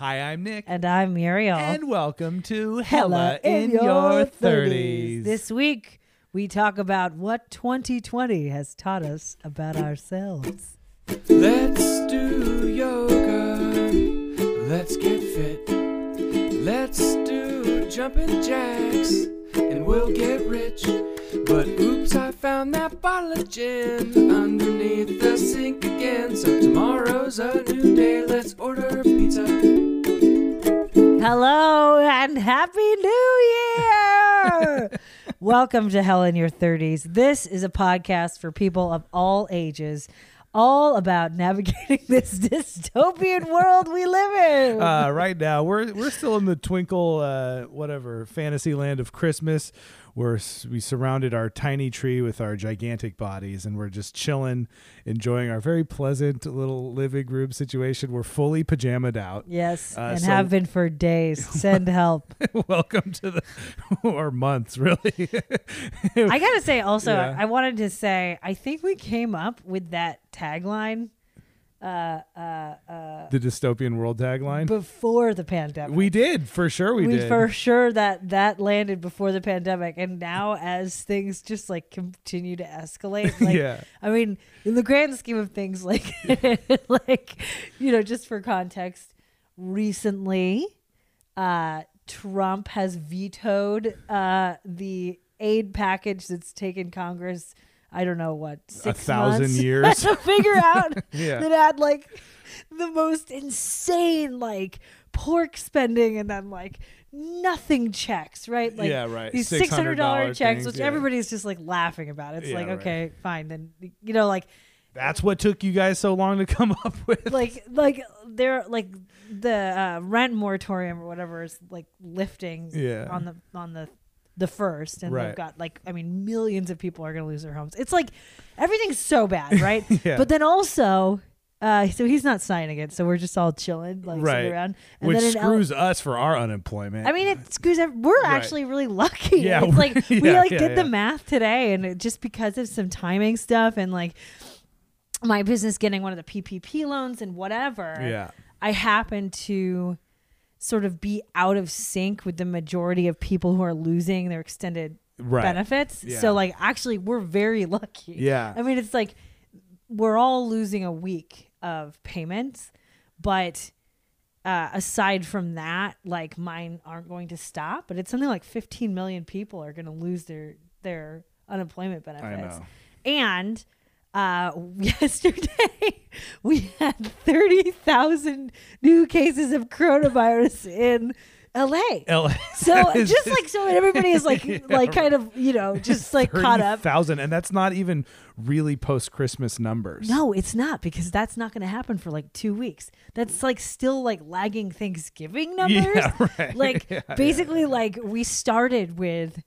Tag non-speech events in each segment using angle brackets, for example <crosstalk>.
Hi, I'm Nick. And I'm Muriel. And welcome to Hella Hella in Your 30s. This week, we talk about what 2020 has taught us about ourselves. Let's do yoga. Let's get fit. Let's do jumping jacks. And we'll get rich. But oops, I found that bottle of gin underneath the sink again. So tomorrow's a new day. Let's order pizza. Hello and Happy New Year! <laughs> Welcome to Hell in Your 30s. This is a podcast for people of all ages, all about navigating <laughs> this dystopian world we live in. Uh, right now, we're we're still in the twinkle, uh, whatever fantasy land of Christmas. We're we surrounded our tiny tree with our gigantic bodies, and we're just chilling, enjoying our very pleasant little living room situation. We're fully pajamaed out. yes, uh, and so- have been for days. <laughs> Send help. <laughs> Welcome to the <laughs> or months, really. I gotta say, also, Yeah. I wanted to say, I think we came up with that tagline uh, uh, uh, the dystopian world tagline. before the pandemic. we did for sure. We, we did. for sure that that landed before the pandemic, and now as things just like continue to escalate, <laughs> like yeah. I mean, in the grand scheme of things, <laughs> like <laughs> like you know, just for context, recently, uh, Trump has vetoed uh, the aid package that's taken Congress. I don't know what six thousand months <laughs> years. to figure out <laughs> Yeah. that had like the most insane like pork spending and then like nothing checks right like Yeah, right. these six hundred dollar checks things, which yeah. everybody's just like laughing about it's Yeah, like right. okay fine then you know like That's what took you guys so long to come <laughs> up with. like like they're like the uh, rent moratorium or whatever is like lifting Yeah. on the on the the first and Right. they've got like i mean millions of people are going to lose their homes it's like everything's so bad <laughs> right Yeah. but then also uh so he's not signing it so we're just all chilling like Right. sitting around and Which then in L- screws us for our unemployment. I mean, it screws. ev- We're Right. actually really lucky. Yeah, it's like <laughs> we like yeah, did the math today, and it, just because of some timing stuff and like my business getting one of the PPP loans and whatever, yeah. I happened to sort of be out of sync with the majority of people who are losing their extended Right. benefits. Yeah. So like actually we're very <laughs> lucky. Yeah. I mean it's like we're all losing a week of payments, but uh, aside from that, like mine aren't going to stop, but it's something like 15 million people are going to lose their their unemployment benefits. know. And uh, <laughs> yesterday we had 30,000 new cases of coronavirus in LA. L- So <laughs> just like so everybody is like <laughs> Yeah, like kind of, you know, just like caught up. thousand, and that's not even really post Christmas numbers. No, it's not because that's not going to happen for like 2 weeks. That's like still like lagging Thanksgiving numbers. Yeah, right. Like Yeah, basically like we started with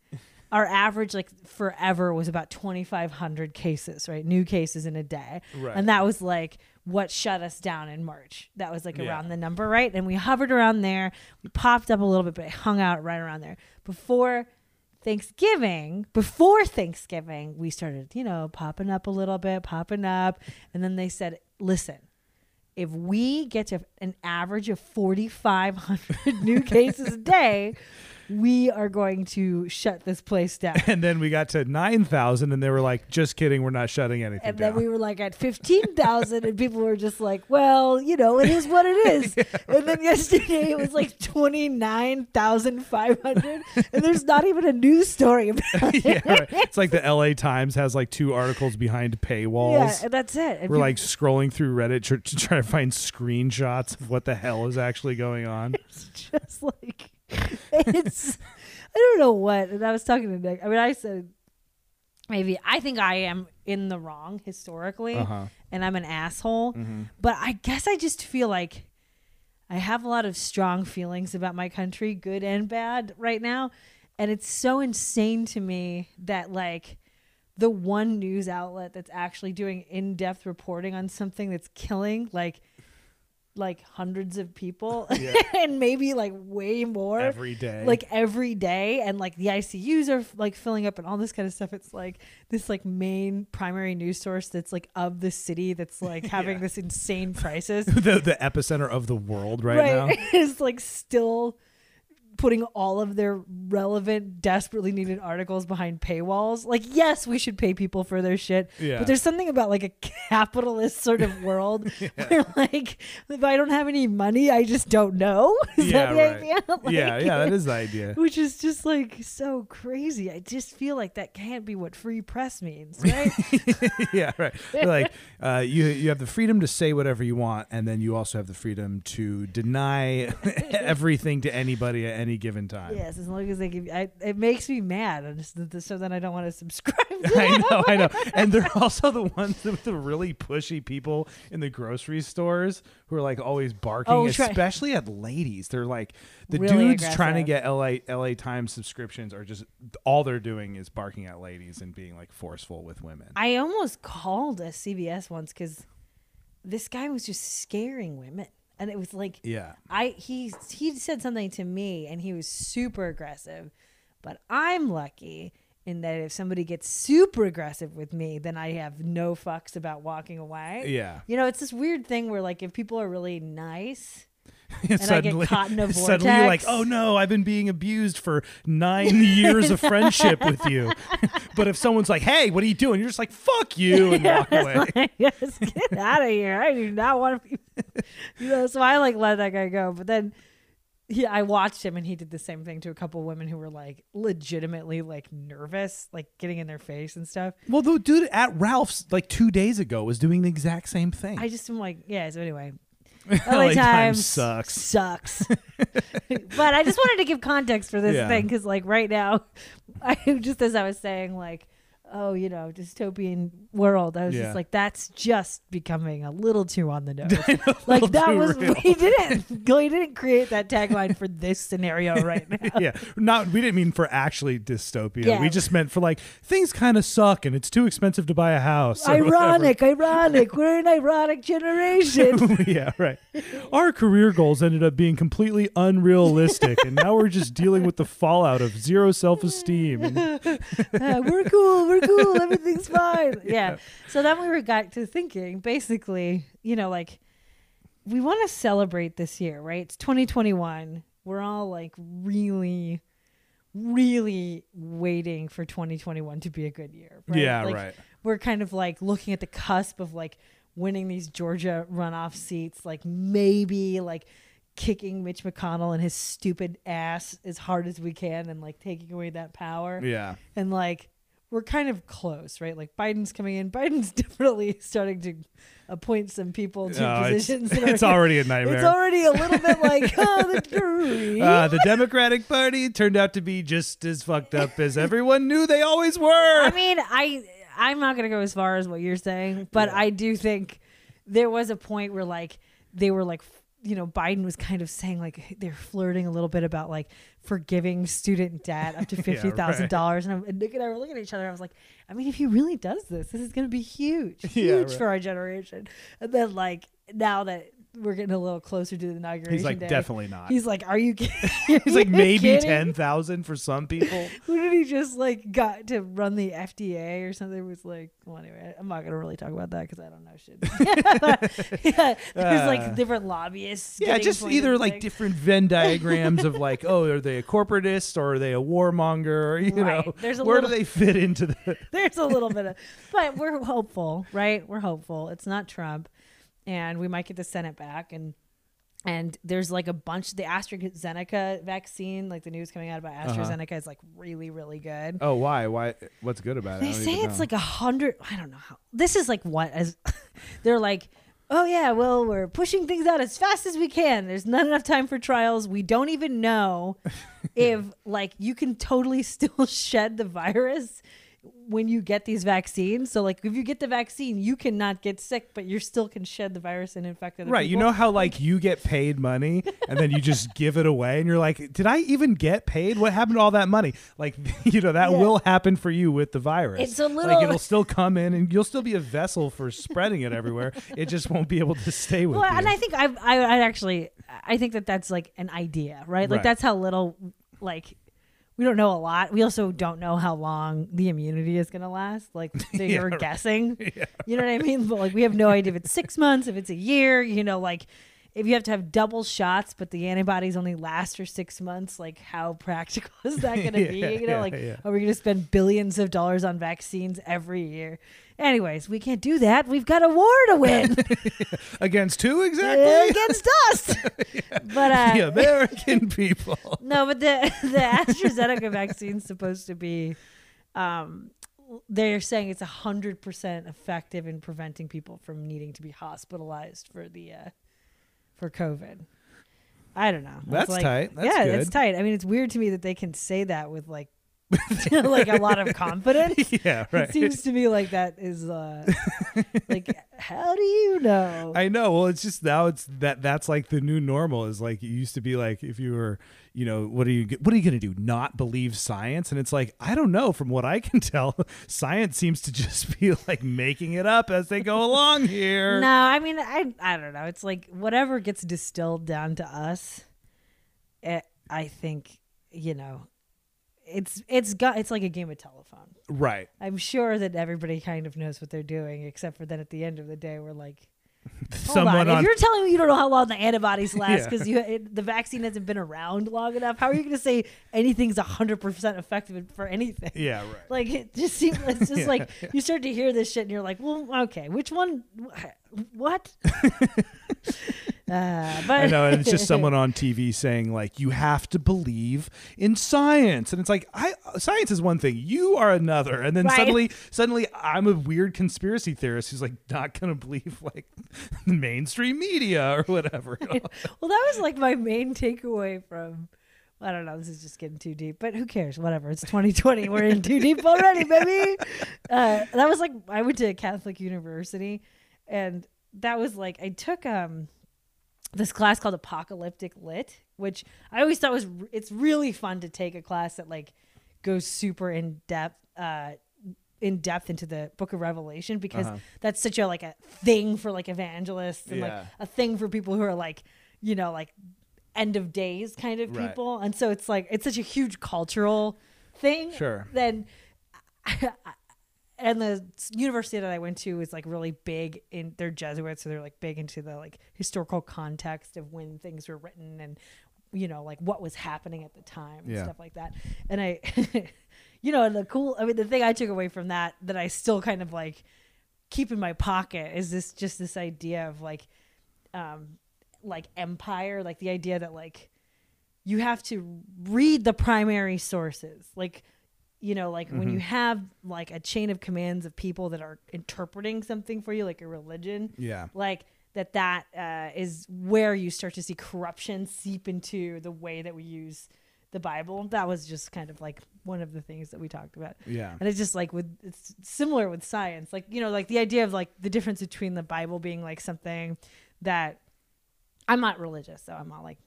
our average like forever was about 2500 cases, right? New cases in a day. Right. And that was like what shut us down in March. That was like Yeah. around the number, right? And we hovered around there. We popped up a little bit, but it hung out right around there. Before Thanksgiving, before Thanksgiving, we started, you know, popping up a little bit, popping up. And then they said, listen, if we get to an average of 4,500 <laughs> new cases a day, we are going to shut this place down. <laughs> And then we got to nine thousand, and they were like, "Just kidding, we're not shutting anything And down." then we were like at 15,000, and people were just like, well, you know, it is what it <laughs> is. And then yesterday it was like 29,500, and there's not even a news story about <laughs> it. yeah, right. It's like the L.A. Times has like two articles behind paywalls. Yeah, and that's it. And We're people- like scrolling through Reddit to try to find screenshots of what the hell is actually going on. it's just like <laughs> it's I don't know what. And I was talking to Nick. I mean, I said maybe I think I am in the wrong historically, Uh-huh. and I'm an asshole. Mhm. But I guess I just feel like I have a lot of strong feelings about my country, good and bad, right now, and it's so insane to me that like the one news outlet that's actually doing in-depth reporting on something that's killing like like hundreds of people <laughs> Yeah. and maybe like way more every day. like every day and like the ICUs are like filling up and all this kind of stuff it's like this like main primary news source that's like of the city that's like <laughs> having Yeah. this insane crisis <laughs> the the epicenter of the world right, now. is like still putting all of their relevant desperately needed articles behind paywalls like yes we should pay people for their shit Yeah. but there's something about like a capitalist sort of <laughs> world where like if i don't have any money i just don't know <laughs> is Yeah, that the right. idea Like- <laughs> yeah, yeah, that is the idea. which is just like so crazy. I just feel like that can't be what free press means, right? yeah, right. Like uh, you, you have the freedom to say whatever you want, and then you also have the freedom to deny everything to anybody at any given time. yes, as long as they give. I, it makes me mad, just- so then I don't want to subscribe. To <laughs> I know, I know. And they're also the ones with the really pushy people in the grocery stores who are like always barking, Oh, try- especially at ladies. They're like the Really dudes trying to get LA LA Times subscriptions are just all they're doing is barking at ladies and being like forceful with women. I almost called a CBS once because this guy was just scaring women, and it was like yeah. I he he said something to me and he was super aggressive, but I'm lucky in that if somebody gets super aggressive with me, then I have no fucks about walking away. Yeah. You know, it's this weird thing where like if people are really nice, <laughs> And I get caught in a <laughs> suddenly you're like, oh no, I've been being abused for nine <laughs> years of friendship with you. but if someone's like, hey, what are you doing? You're just like, fuck you, and walk away. yes, get out of here. I do not want to be. You know, so I like let that guy go. But then, yeah, I watched him and he did the same thing to a couple women who were like legitimately like nervous, like getting in their face and stuff. Well, the dude at Ralph's like two days ago was doing the exact same thing. I just am like, yeah. So anyway, <laughs> LA LA Times sucks. Sucks. <laughs> but I just wanted to give context for this Yeah. thing because, like, right now, <laughs> I just as I was saying, like, oh, you know, dystopian world. I was Yeah. just like, that's just becoming a little too on the <laughs> nose. like that too was <laughs> real. we didn't we didn't create that tagline for this scenario <laughs> right now. yeah, not we didn't mean for actually dystopia. Yeah. We just meant for like things kind of suck and it's too expensive to buy a house. or Ironic, ironic. We're an ironic generation. whatever. yeah, right. Our career goals ended up being completely unrealistic, and now we're just dealing with the fallout of zero self-esteem. And, Uh, we're cool. We're cool. Everything's <laughs> fine. Yeah. So then we were got to thinking, basically, you know, like we want to celebrate this year, right? It's 2021. We're all like really, really waiting for 2021 to be a good year. Right? Yeah, Like, right. We're kind of like looking at the cusp of like winning these Georgia runoff seats, like maybe like kicking Mitch McConnell and his stupid ass as hard as we can and like taking away that power Yeah. and like we're kind of close, right? Like Biden's coming in. <laughs> Biden's definitely starting to appoint some people to No, positions. that it's already a <laughs> nightmare. It's already a little bit like <laughs> oh, the jury. uh, the Democratic Party turned out to be just as fucked up as everyone knew they always were. I mean, I I'm not gonna go as far as what you're saying, but I do think there was a point where like they were like f- you know Biden was kind of saying like they're flirting a little bit about like forgiving student debt up to <laughs> fifty thousand dollars, and, I'm- and Nick and I were looking at each other. I was like, I mean, if he really does this, this is going to be huge, <laughs> huge Yeah, right. for our generation. And then like now that we're getting a little closer to the inauguration, He's like, day, definitely not. He's like, are you <laughs> kidding? He's like maybe kidding? ten thousand for some people. <laughs> Who did he just like got to run the FDA or something? It was like, well, anyway, I'm not gonna really talk about that because I don't know shit. <laughs> yeah, there's Uh, like different lobbyists. Yeah, just either like things. different Venn diagrams of like, oh, are they a corporatist or are they a warmonger? Or, you Right. know, There's a where little- do they fit into the? There's a little bit of, but we're hopeful, right? We're hopeful. It's not Trump, and we might get the Senate back, and and there's like a bunch. The AstraZeneca vaccine, like the news coming out about Uh-huh. AstraZeneca, is like really, really good. Oh, why? Why? What's good about it? They say it's know. like a hundred. I don't know how. This is like what as <laughs> they're like. Oh yeah, well we're pushing things out as fast as we can. There's not enough time for trials. We don't even know <laughs> if like you can totally <laughs> still shed the virus when you get these vaccines. So like if you get the vaccine, you cannot get sick, but you still can shed the virus and infect other Right. You know how like you get paid money and then you just <laughs> give it away and you're like, did I even get paid? What happened to all that money? Like, <laughs> you know, that Yeah. will happen for you with the virus. It's a like little- it'll still come in and you'll still be a vessel for spreading it everywhere. It just won't be able to stay with Well, you. and I think I, I, I actually, I think that that's like an idea, right? Like Right. that's how little, like, we don't know a lot. We also don't know how long the immunity is going to last. Like <laughs> they Yeah, right. guessing. <laughs> You know what I mean? But like we have no idea if it's six months, if it's a year. You know, like if you have to have double shots, but the antibodies only last for six months. Like how practical <laughs> is that going to be? You know, yeah, like yeah. are we going to spend billions of dollars on vaccines every year? Anyways, we can't do that. We've got a war to win. <laughs> Against who exactly? against us. <laughs> But uh, the American <laughs> people. no, but the the AstraZeneca vaccine's supposed to be. Um, they're saying it's hundred percent effective in preventing people from needing to be hospitalized for the uh, for COVID. I don't know. That's like- tight. That's yeah, good. it's tight. I mean, it's weird to me that they can say that with like <laughs> like a lot of confidence. <laughs> yeah, right. It seems to me like that is uh <laughs> like how do you know? I know. Well, it's just now it's that that's like the new normal is like it used to be like if you were, you know, what are you what are you going to do? Not believe science? And it's like I don't know from what I can tell, science seems to just be like making it up as they go along here. No, I mean, I I don't know. It's like whatever gets distilled down to us. It, I think you know, it's it's got it's like a game of telephone. Right. I'm sure that everybody kind of knows what they're doing, except for then at the end of the day, we're like, <laughs> hold Someone on. If you're telling me you don't know how long the antibodies <laughs> last because you it, the vaccine hasn't been around long enough, how are you going to say anything's hundred percent effective for anything? Yeah, right. Like it just seems it's just <laughs> Yeah, like you start to hear this shit and you're like, well, okay, which one? What? <laughs> uh, but I know, and it's just <laughs> someone on TV saying like you have to believe in science, and it's like I science is one thing, you are another, and then Right. suddenly, suddenly I'm a weird conspiracy theorist who's like not gonna believe like <laughs> the mainstream media or whatever. well, that was like my main takeaway from. I don't know. This is just getting too deep, but who cares? Whatever. It's 2020. We're in too deep already, baby. Uh, that was like I went to a Catholic university, and that was like I took um this class called Apocalyptic Lit, which I always thought was it's really fun to take a class that like goes super in depth. Uh, in depth into the book of revelation because Uh-huh. that's such a like a thing for like evangelists and like a thing for people who are like you know like end of days kind of Right. people and so it's like it's such a huge cultural thing Sure. then <laughs> and the university that I went to is like really big in they're Jesuits, so they're like big into the like historical context of when things were written and you know like what was happening at the time and Yeah. stuff like that. And I, <laughs> you know, the cool. I mean, the thing I took away from that that I still kind of like keep in my pocket is this just this idea of like, um, like empire, like the idea that like you have to read the primary sources like you know like when you have like a chain of commands of people that are interpreting something for you like a religion Yeah. like that that uh, is where you start to see corruption seep into the way that we use the bible that was just kind of like one of the things that we talked about Yeah. and it's just like with it's similar with science like you know like the idea of like the difference between the bible being like something that i'm not religious so i'm not like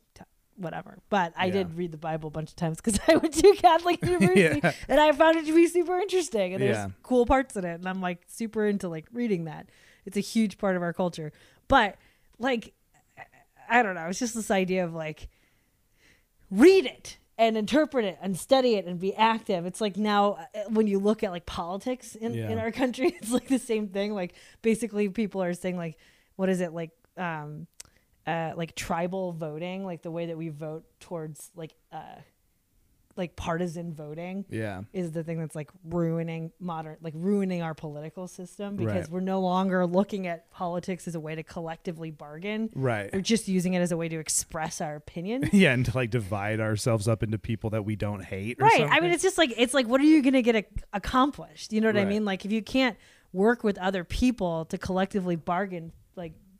whatever but i Yeah. did read the bible a bunch of times because <laughs> i went to catholic <laughs> university Yeah. and i found it to be super interesting and there's Yeah. cool parts in it and i'm like super into like reading that it's a huge part of our culture but like i don't know it's just this idea of like read it and interpret it and study it and be active. It's like now uh, when you look at like politics in, in our <laughs> country, it's like the same thing. Like basically people are saying like, what is it like, um, uh, like tribal voting, like the way that we vote towards like, uh, like partisan voting Yeah. is the thing that's like ruining modern like ruining our political system because Right. we're no longer looking at politics as a way to collectively bargain Right. we're just using it as a way to express our opinion. <laughs> Yeah, and to like divide ourselves up into people that we don't hate. Or right i mean it's just like it's like what are you going to get ac- accomplished you know what i mean like if you can't work with other people to collectively bargain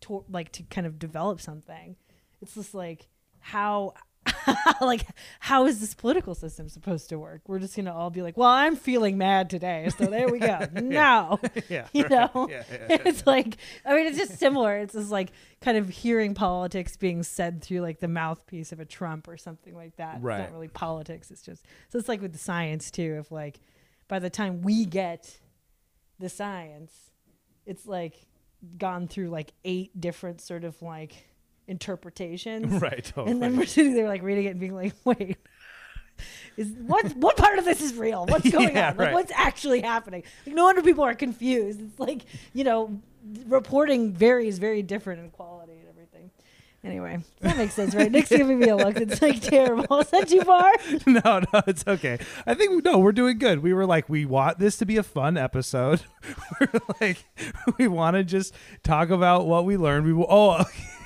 to, like to kind of develop something it's just like how <laughs> like how is this political system supposed to work? We're just gonna all be like, well, I'm feeling mad today, so there we go. <laughs> No, <laughs> yeah, you right. know, Yeah, yeah, it's like I mean, it's just similar. It's just like kind of hearing politics being said through like the mouthpiece of a Trump or something like that. It's Right. not really politics. It's just so it's like with the science too. If like by the time we get the science, it's like gone through like eight different sort of like interpretations. <laughs> right. Totally. And then we're sitting there like reading it and being like, <laughs> wait, is what what part of this is real? <laughs> What's going Yeah, on? Like right. what's actually happening? Like no wonder people are confused. It's like, you know, reporting varies very different in quality. Anyway, that makes sense, right? Nick's giving me a look. It's like terrible. Is that too far? <laughs> no, no, it's okay. I think no, we're doing good. We were like, we want this to be a fun episode. <laughs> we're like, we want to just talk about what we learned. We will. Oh,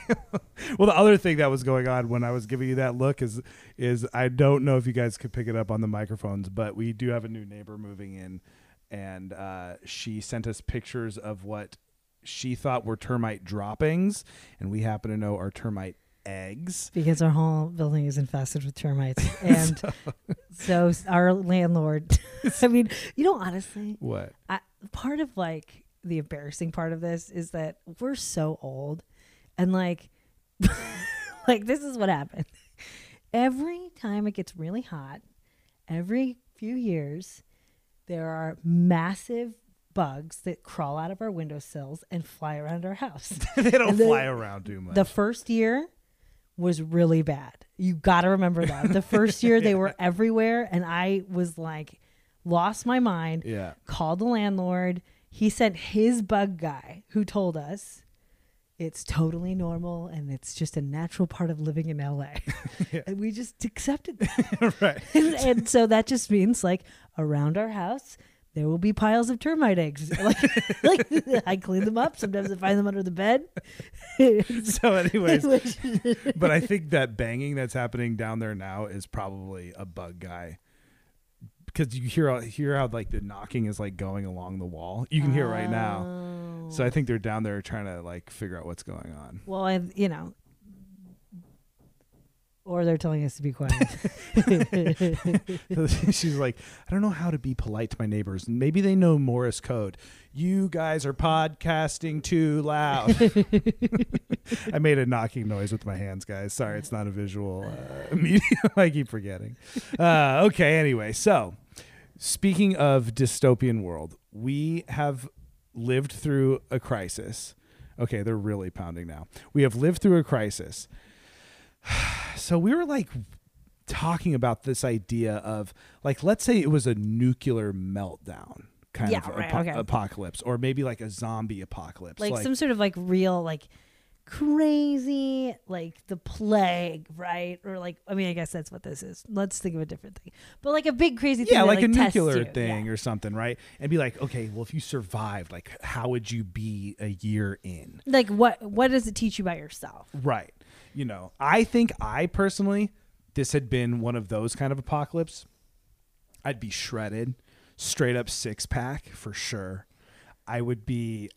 <laughs> well, the other thing that was going on when I was giving you that look is, is I don't know if you guys could pick it up on the microphones, but we do have a new neighbor moving in, and uh, she sent us pictures of what she thought were termite droppings, and we happen to know are termite eggs. Because our whole building is infested with termites. <laughs> And so, our landlord, <laughs> I mean, you know, honestly, What? I, part of like the embarrassing part of this is that we're so old and like <laughs> like this is what happened every time it gets really hot every few years there are massive bugs that crawl out of our windowsills and fly around our house <laughs> they don't the- fly around too much. the first year was really bad. You got to remember that. The first <laughs> year they were everywhere and I was like lost my mind. yeah. Called the landlord. He sent his bug guy who told us it's totally normal and it's just a natural part of living in LA. <laughs> And we just accepted that. right. and, and so that just means like around our house there will be piles of termite eggs. <laughs> Like, like I clean them up. Sometimes I find them under the bed. <laughs> So, anyways, but I think that banging that's happening down there now is probably a bug guy. Because you hear hear how like the knocking is like going along the wall. You can hear it right now. Oh. So I oh. think they're down there trying to like figure out what's going on. well, I, you know, or they're telling us to be quiet. <laughs> <laughs> She's like, I don't know how to be polite to my neighbors. Maybe they know Morse code. You guys are podcasting too loud. <laughs> I made a knocking noise with my hands, guys. Sorry, it's not a visual uh, medium. I keep forgetting. Uh, okay, anyway, so speaking of dystopian world, we have lived through a crisis. Okay, they're really pounding now. We have lived through a crisis. <sighs> So we were like talking about this idea of like let's say it was a nuclear meltdown kind Yeah, of right, apo- okay. apocalypse or maybe like a zombie apocalypse. Like, some sort of like real like crazy like the plague right? Or like i mean i guess that's what this is. Let's think of a different thing. But like a big crazy thing yeah that, like, a nuclear thing Yeah. or something right? And be like okay well if you survived like how would you be a year in? Like what what does it teach you about yourself? Right you know i think i personally this had been one of those kind of apocalypse. I'd be shredded straight up six pack for sure. I would be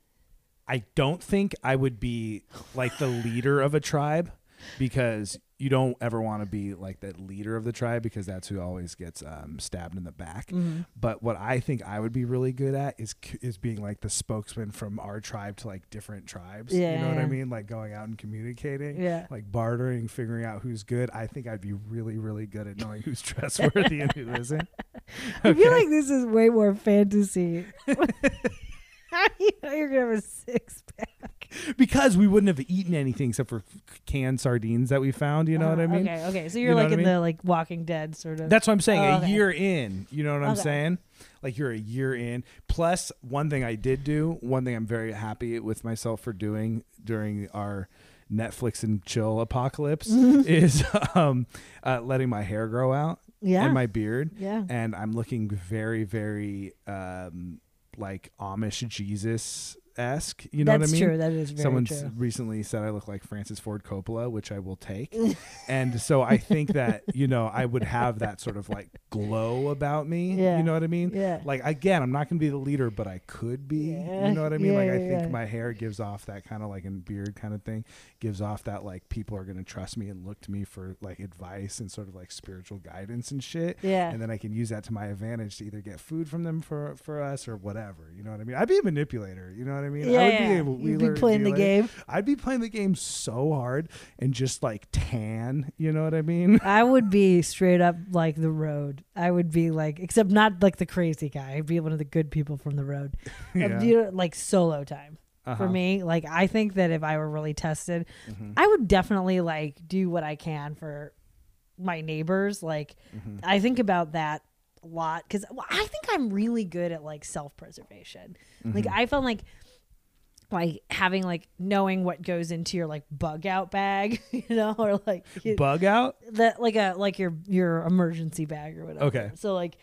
i don't think i would be like the leader of a tribe because you don't ever want to be like the leader of the tribe because that's who always gets um, stabbed in the back Mm-hmm. but what i think i would be really good at is is being like the spokesman from our tribe to like different tribes Yeah, you know what i mean like going out and communicating Yeah. like bartering, figuring out who's good. I think I'd be really, really good at knowing who's <laughs> trustworthy and who isn't. <laughs> i feel like this is way more fantasy <laughs> you know you're gonna have a six pack <laughs> Because we wouldn't have eaten anything except for canned sardines that we found. You know what I mean? Uh-huh. okay okay so You you're know like in mean? the like walking dead sort of That's what I'm saying. Oh, a year in. You know what I'm Okay. saying? Like you're a year in. Plus, one thing I did do, one thing I'm very happy with myself for doing during our Netflix and chill apocalypse <laughs> is um, uh, letting my hair grow out yeah and my beard. yeah and I'm looking very, very um, like Amish Jesus esque. You know That's what I mean? true. That is very Someone true. recently said I look like Francis Ford Coppola, which I will take. <laughs> and so I think that, you know, I would have that sort of like glow about me. Yeah. You know what I mean? Yeah. Like, again, I'm not going to be the leader, but I could be. Yeah. You know what I mean? Yeah, like, I think my hair gives off that kind of like, and beard kind of thing, gives off that like people are going to trust me and look to me for like advice and sort of like spiritual guidance and shit. Yeah. And then I can use that to my advantage to either get food from them for, for us or whatever. You know what I mean? I'd be a manipulator. You know what I mean? yeah, I would yeah. be a You'd be playing the game. I'd be playing the game so hard and just like tan. You know what I mean? <laughs> I would be straight up like the road. I would be like, except not like the crazy guy. I'd be one of the good people from the road. <laughs> Yeah. Do like solo time for Uh-huh. me. Like I think that if I were really tested, Mhm. I would definitely like do what I can for my neighbors. Like Mhm. I think about that a lot because I think I'm really good at like self preservation. Like Mhm. I felt like like having like knowing what goes into your like bug out bag, <laughs> you know, or like you- Bug out? that like a like your your emergency bag or whatever. Okay. So like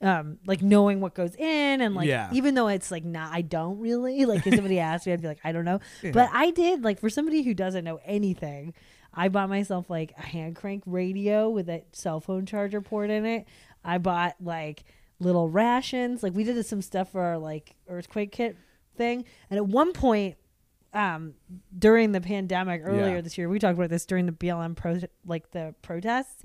um like knowing what goes in and like Yeah. even though it's like not I don't really <laughs> like if somebody <laughs> asked me I'd be like I don't know. Yeah. But I did like for somebody who doesn't know anything, I bought myself like a hand crank radio with a cell phone charger port in it. I bought like little rations. Like we did some stuff for our like earthquake kit thing. And at one point um during the pandemic earlier Yeah. this year, we talked about this during the BLM pro like the protests.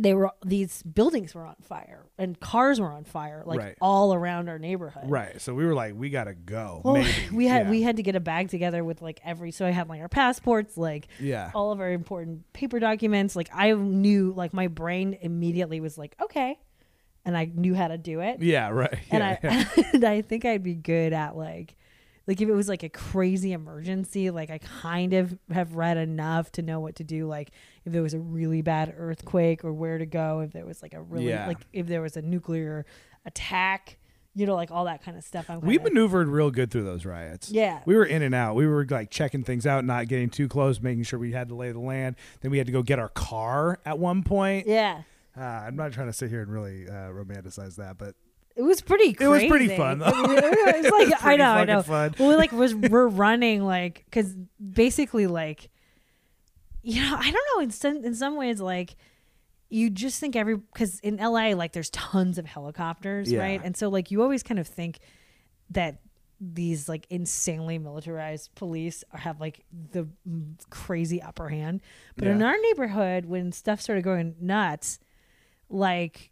They were these buildings were on fire and cars were on fire like Right. all around our neighborhood. Right. So we were like, we gotta go. Well, maybe. <laughs> we had Yeah. we had to get a bag together with like every so I had like our passports, like Yeah. all of our important paper documents. Like I knew like my brain immediately was like, okay. And I knew how to do it. Yeah, right. and yeah, I yeah. <laughs> and I think I'd be good at like like if it was like a crazy emergency, like I kind of have read enough to know what to do. Like if there was a really bad earthquake or where to go, if there was like a really Yeah. like if there was a nuclear attack, you know, like all that kind of stuff. I'm we maneuvered real good through those riots. Yeah. We were in and out. We were like checking things out, not getting too close, making sure we had to lay the land. Then we had to go get our car at one point. Yeah. Uh, I'm not trying to sit here and really uh, romanticize that, but It was pretty It was pretty fun, though. I it was like <laughs> I Pretty know, I know. fun. Well, we, like was we're running like because basically like you know I don't know in some in some ways like you just think every because in LA like there's tons of helicopters Yeah. right and so like you always kind of think that these like insanely militarized police have like the crazy upper hand but in our neighborhood when stuff started going nuts like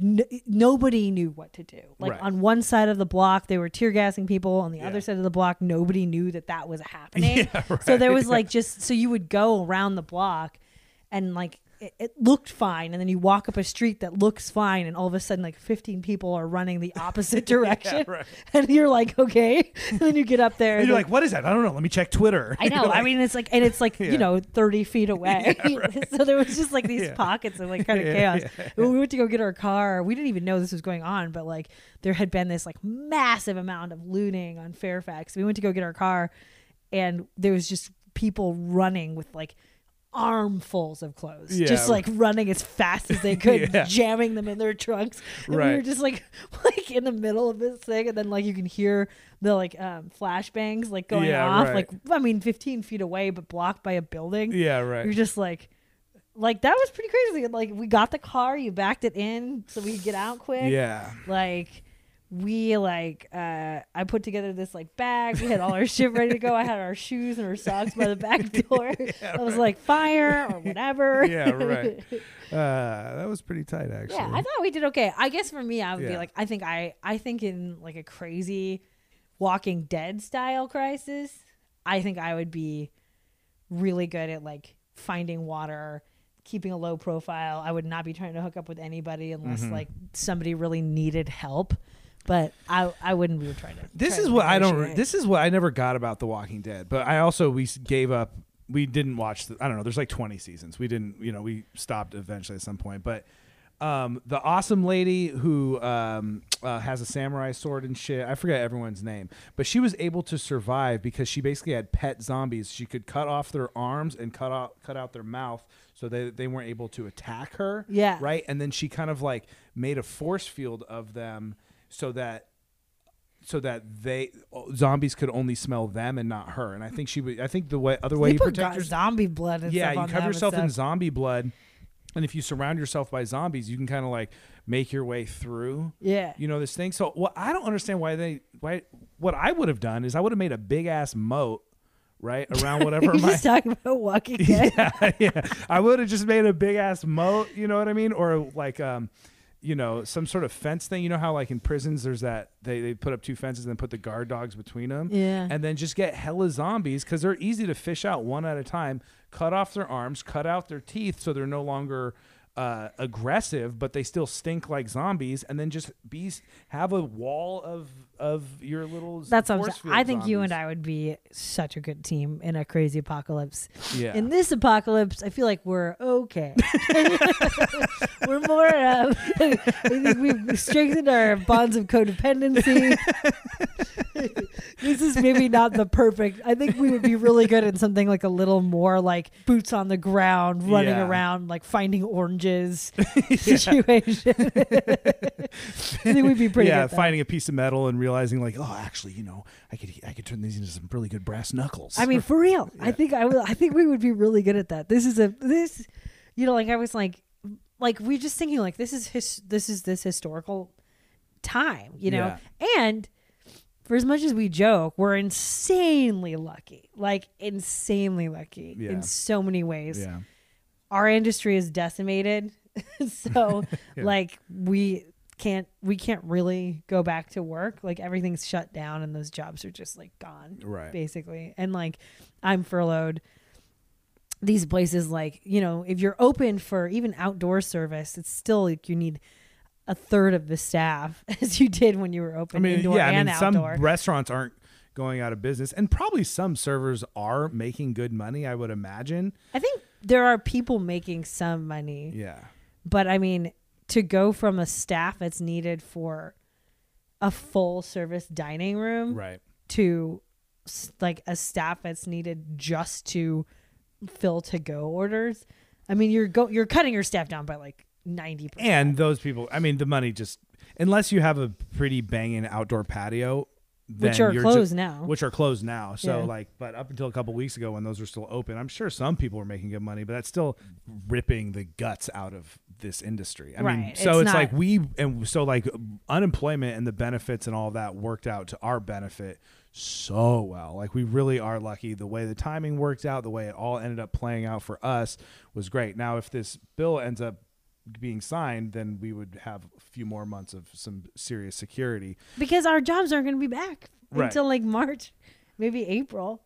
n- nobody knew what to do. Like Right. on one side of the block, they were tear gassing people. On the Yeah. other side of the block, nobody knew that that was happening. <laughs> Yeah, So there right. was like just so you would go around the block, and like it, it looked fine, and then you walk up a street that looks fine, and all of a sudden like 15 people are running the opposite <laughs> direction, right. <laughs> and you're like, okay. <laughs> And then you get up there, and and you're like, what is that? I don't know. Let me check Twitter. I know. You're I mean, it's like, and it's like Yeah. you know, thirty feet away. so there was just like these Yeah. pockets of like kind of Yeah, chaos. When we went to go get our car, we didn't even know this was going on, but like there had been this like massive amount of looting on Fairfax. We went to go get our car, and there was just people running with like armfuls of clothes Yeah. just like running as fast as they <laughs> could Yeah. jamming them in their trunks and we were Right. just like <laughs> like in the middle of this thing and then like you can hear the like um flashbangs like going Yeah, off right. like I mean 15 feet away but blocked by a building yeah, right. you're just like like that was pretty crazy like we got the car you backed it in so we could get out quick yeah. like we like uh I put together this like bag. We had all our shit ready to go. I had our shoes and our socks by the back <laughs> door. I was like fire or whatever. Yeah, right. <laughs> Uh, that was pretty tight, actually. yeah, I thought we did okay. I guess for me I would be like I think I I think in like a crazy Walking Dead style crisis, I think I would be really good at like finding water, keeping a low profile. I would not be trying to hook up with anybody unless Mhm. like somebody really needed help. But I I wouldn't be trying to. this try is to what I don't. negotiate. This is what I never got about The Walking Dead. But I also we gave up. We didn't watch. The, I don't know. There's like 20 seasons. We didn't. You know, we stopped eventually at some point. But um, the awesome lady who um, uh, has a samurai sword and shit. I forget everyone's name, but she was able to survive because she basically had pet zombies. She could cut off their arms and cut out cut out their mouth so they they weren't able to attack her. Yeah. Right. And then she kind of like made a force field of them so that so that they zombies could only smell them and not her. And I think she would. I think the way other way you put protect yourself. zombie blood and Yeah, you cover yourself in zombie blood, and if you surround yourself by zombies, you can kind of like make your way through. Yeah. You know this thing. So what I don't understand why they why what I would have done is I would have made a big ass moat right around <laughs> whatever You're my just talking about Walking <laughs> Dead. yeah, yeah. I would have just made a big ass moat, you know what I mean? Or like um you know, some sort of fence thing. You know how like in prisons there's that they, they put up two fences and then put the guard dogs between them? Yeah. And then just get hella zombies because they're easy to fish out one at a time, cut off their arms, cut out their teeth so they're no longer uh, aggressive, but they still stink like zombies, and then just be have a wall of of your little. That's what I'm saying. I think you and. I would be such a good team in a crazy apocalypse. Yeah. In this apocalypse, I feel like we're okay. <laughs> we're more. Uh, <laughs> I think we've strengthened our bonds of codependency. <laughs> <laughs> this is maybe not the perfect. I think we would be really good in something like a little more like boots on the ground, running Yeah. around, like finding oranges <laughs> situation. <laughs> I think we'd be pretty yeah, finding a piece of metal and realizing like, oh, actually, you know, I could I could turn these into some really good brass knuckles. I mean, for real. I think I will. I think we would be really good at that. This is a this, you know, like I was like, like we're just thinking like this is his this is this historical time, you know, and for as much as we joke, we're insanely lucky, like insanely lucky Yeah. in so many ways. yeah, Our industry is decimated, <laughs> so <laughs> Yeah. like we can't we can't really go back to work. Like everything's shut down, and those jobs are just like gone right. basically. And like I'm furloughed. These places, like, you know, if you're open for even outdoor service, it's still like you need a third of the staff <laughs> as you did when you were open I mean, indoor yeah, I and mean, some outdoor. restaurants aren't going out of business, and probably some servers are making good money. I would imagine. I think there are people making some money, Yeah, but I mean, to go from a staff that's needed for a full service dining room right. to like a staff that's needed just to fill to go orders. I mean, you're go you're cutting your staff down by like ninety percent. And those people, I mean, the money just unless you have a pretty banging outdoor patio, which are you're closed now. which are closed now. So Yeah. like, but up until a couple weeks ago when those were still open, I'm sure some people were making good money, but that's still ripping the guts out of this industry. I mean, so It's it's, like we and so like unemployment and the benefits and all that worked out to our benefit so well. Like we really are lucky. The way the timing worked out, the way it all ended up playing out for us was great. Now, if this bill ends up being signed, then we would have a few more months of some serious security. because our jobs aren't going to be back Right. until like March, maybe April,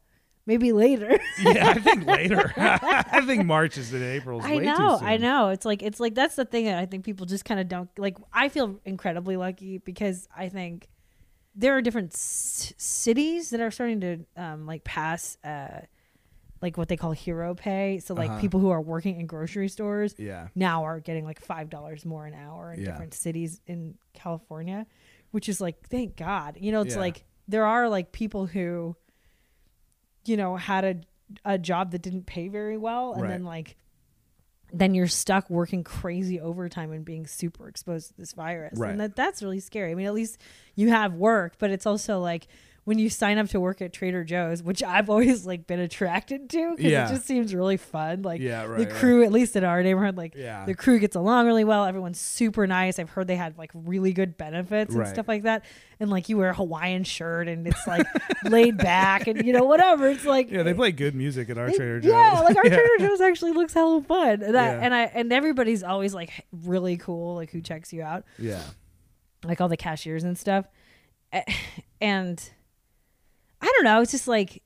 maybe later. <laughs> yeah, I think later. <laughs> <laughs> I think March is in April. I know, I know. It's like it's like that's the thing that I think people just kind of don't like. I feel incredibly lucky because I think there are different c- cities that are starting to um, like pass uh, like what they call hero pay. So like Uh-huh. people who are working in grocery stores Yeah, now are getting like five dollars more an hour in Yeah. different cities in California, which is like thank God. You know, it's Yeah. like there are like people who, you know, had a a job that didn't pay very well, and Right. then like then you're stuck working crazy overtime and being super exposed to this virus, Right. and that that's really scary. I mean, at least you have work, but it's also like. When you sign up to work at Trader Joe's, which I've always like been attracted to, because Yeah. it just seems really fun. Like Yeah, right, the right. crew, at least in our neighborhood, like Yeah. the crew gets along really well. Everyone's super nice. I've heard they had like really good benefits and Right. stuff like that. And like you wear a Hawaiian shirt and it's like laid back and you know whatever. It's like yeah. They play good music at our they- Trader Joe's. Yeah, like our. <laughs> Trader Joe's actually looks hella fun. And, I, and I and everybody's always like really cool, like who checks you out, Yeah, like all the cashiers and stuff. And I don't know. It's just like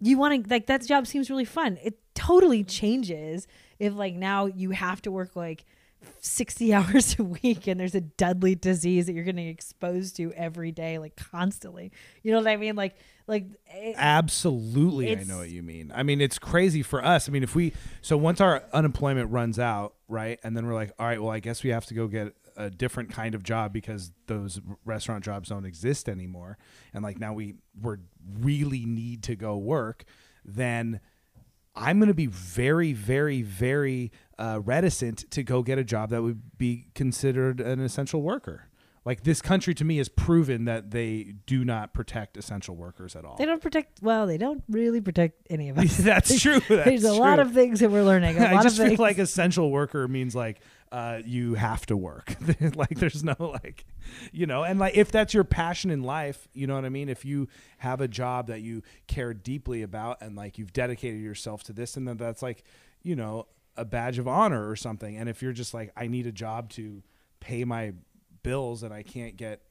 you want to like that job seems really fun. It totally changes if like now you have to work like 60 <laughs> hours a week and there's a deadly disease that you're getting exposed to every day like constantly. You know what I mean? Like like it, absolutely. I know what you mean. I mean, it's crazy for us. I mean, if we so once our unemployment runs out, right, and then we're like, all right, well, I guess we have to go get a different kind of job because those restaurant jobs don't exist anymore, and like now we we're really need to go work, then. I'm going to be very, very, very uh, reticent to go get a job that would be considered an essential worker. Like this country to me has proven that they do not protect essential workers at all. They don't protect. Well, they don't really protect any of <laughs> us. That's <laughs> true. That's There's a lot of things that we're learning. A <laughs> I just of feel like essential worker means like uh, you have to work. <laughs> like there's no like, you know, and like if that's your passion in life, you know what I mean. If you have a job that you care deeply about and like you've dedicated yourself to this, and then that's like, you know, a badge of honor or something. And if you're just like, I need a job to pay my bills, and I can't get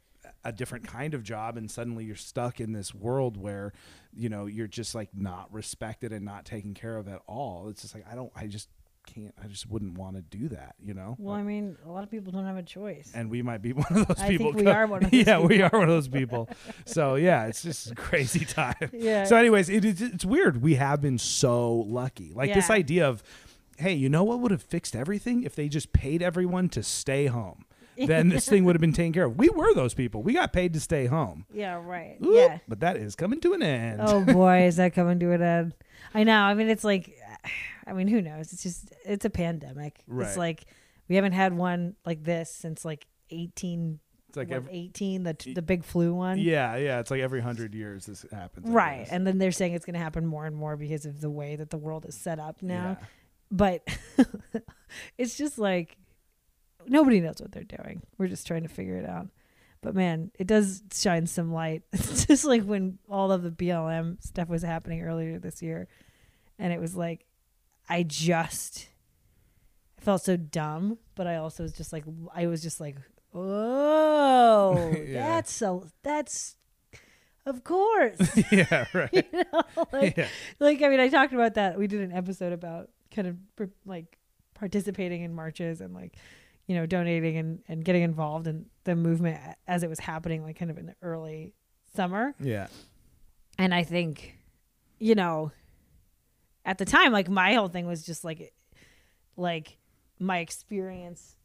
a different kind of job and suddenly you're stuck in this world where you know you're just like not respected and not taken care of at all it's just like i don't i just can't i just wouldn't want to do that you know well, I mean, a lot of people don't have a choice. and we might be <laughs> one of those I people think we are one of <laughs> those yeah we are one of those people <laughs> so yeah it's just a crazy time Yeah. so anyways it, it's weird we have been so lucky like this idea of hey you know what would have fixed everything if they just paid everyone to stay home then this thing would have been taken care of we were those people we got paid to stay home yeah, right. Oop, Yeah. But that is coming to an end. Oh boy, is that coming to an end? I know. I mean, it's like, I mean, who knows? It's just, it's a pandemic. Right. It's like we haven't had one like this since like eighteen, it's like what, every, 18, the the big flu one. yeah, yeah. It's like every hundred years this happens. I Right. guess. And then they're saying it's going to happen more and more because of the way that the world is set up now. Yeah. But <laughs> it's just like nobody knows what they're doing. We're just trying to figure it out. But man, it does shine some light. <laughs> It's just like when all of the BLM stuff was happening earlier this year. And it was like, I just I felt so dumb, but I also was just like, I was just like, oh, <laughs> Yeah. that's so, that's, of course. <laughs> yeah. Right. <laughs> you know, like, Yeah. like I mean, I talked about that. We did an episode about kind of like participating in marches and like you know donating and and getting involved in the movement as it was happening, like kind of in the early summer. Yeah. And I think, you know, at the time, like my whole thing was just like, like my experience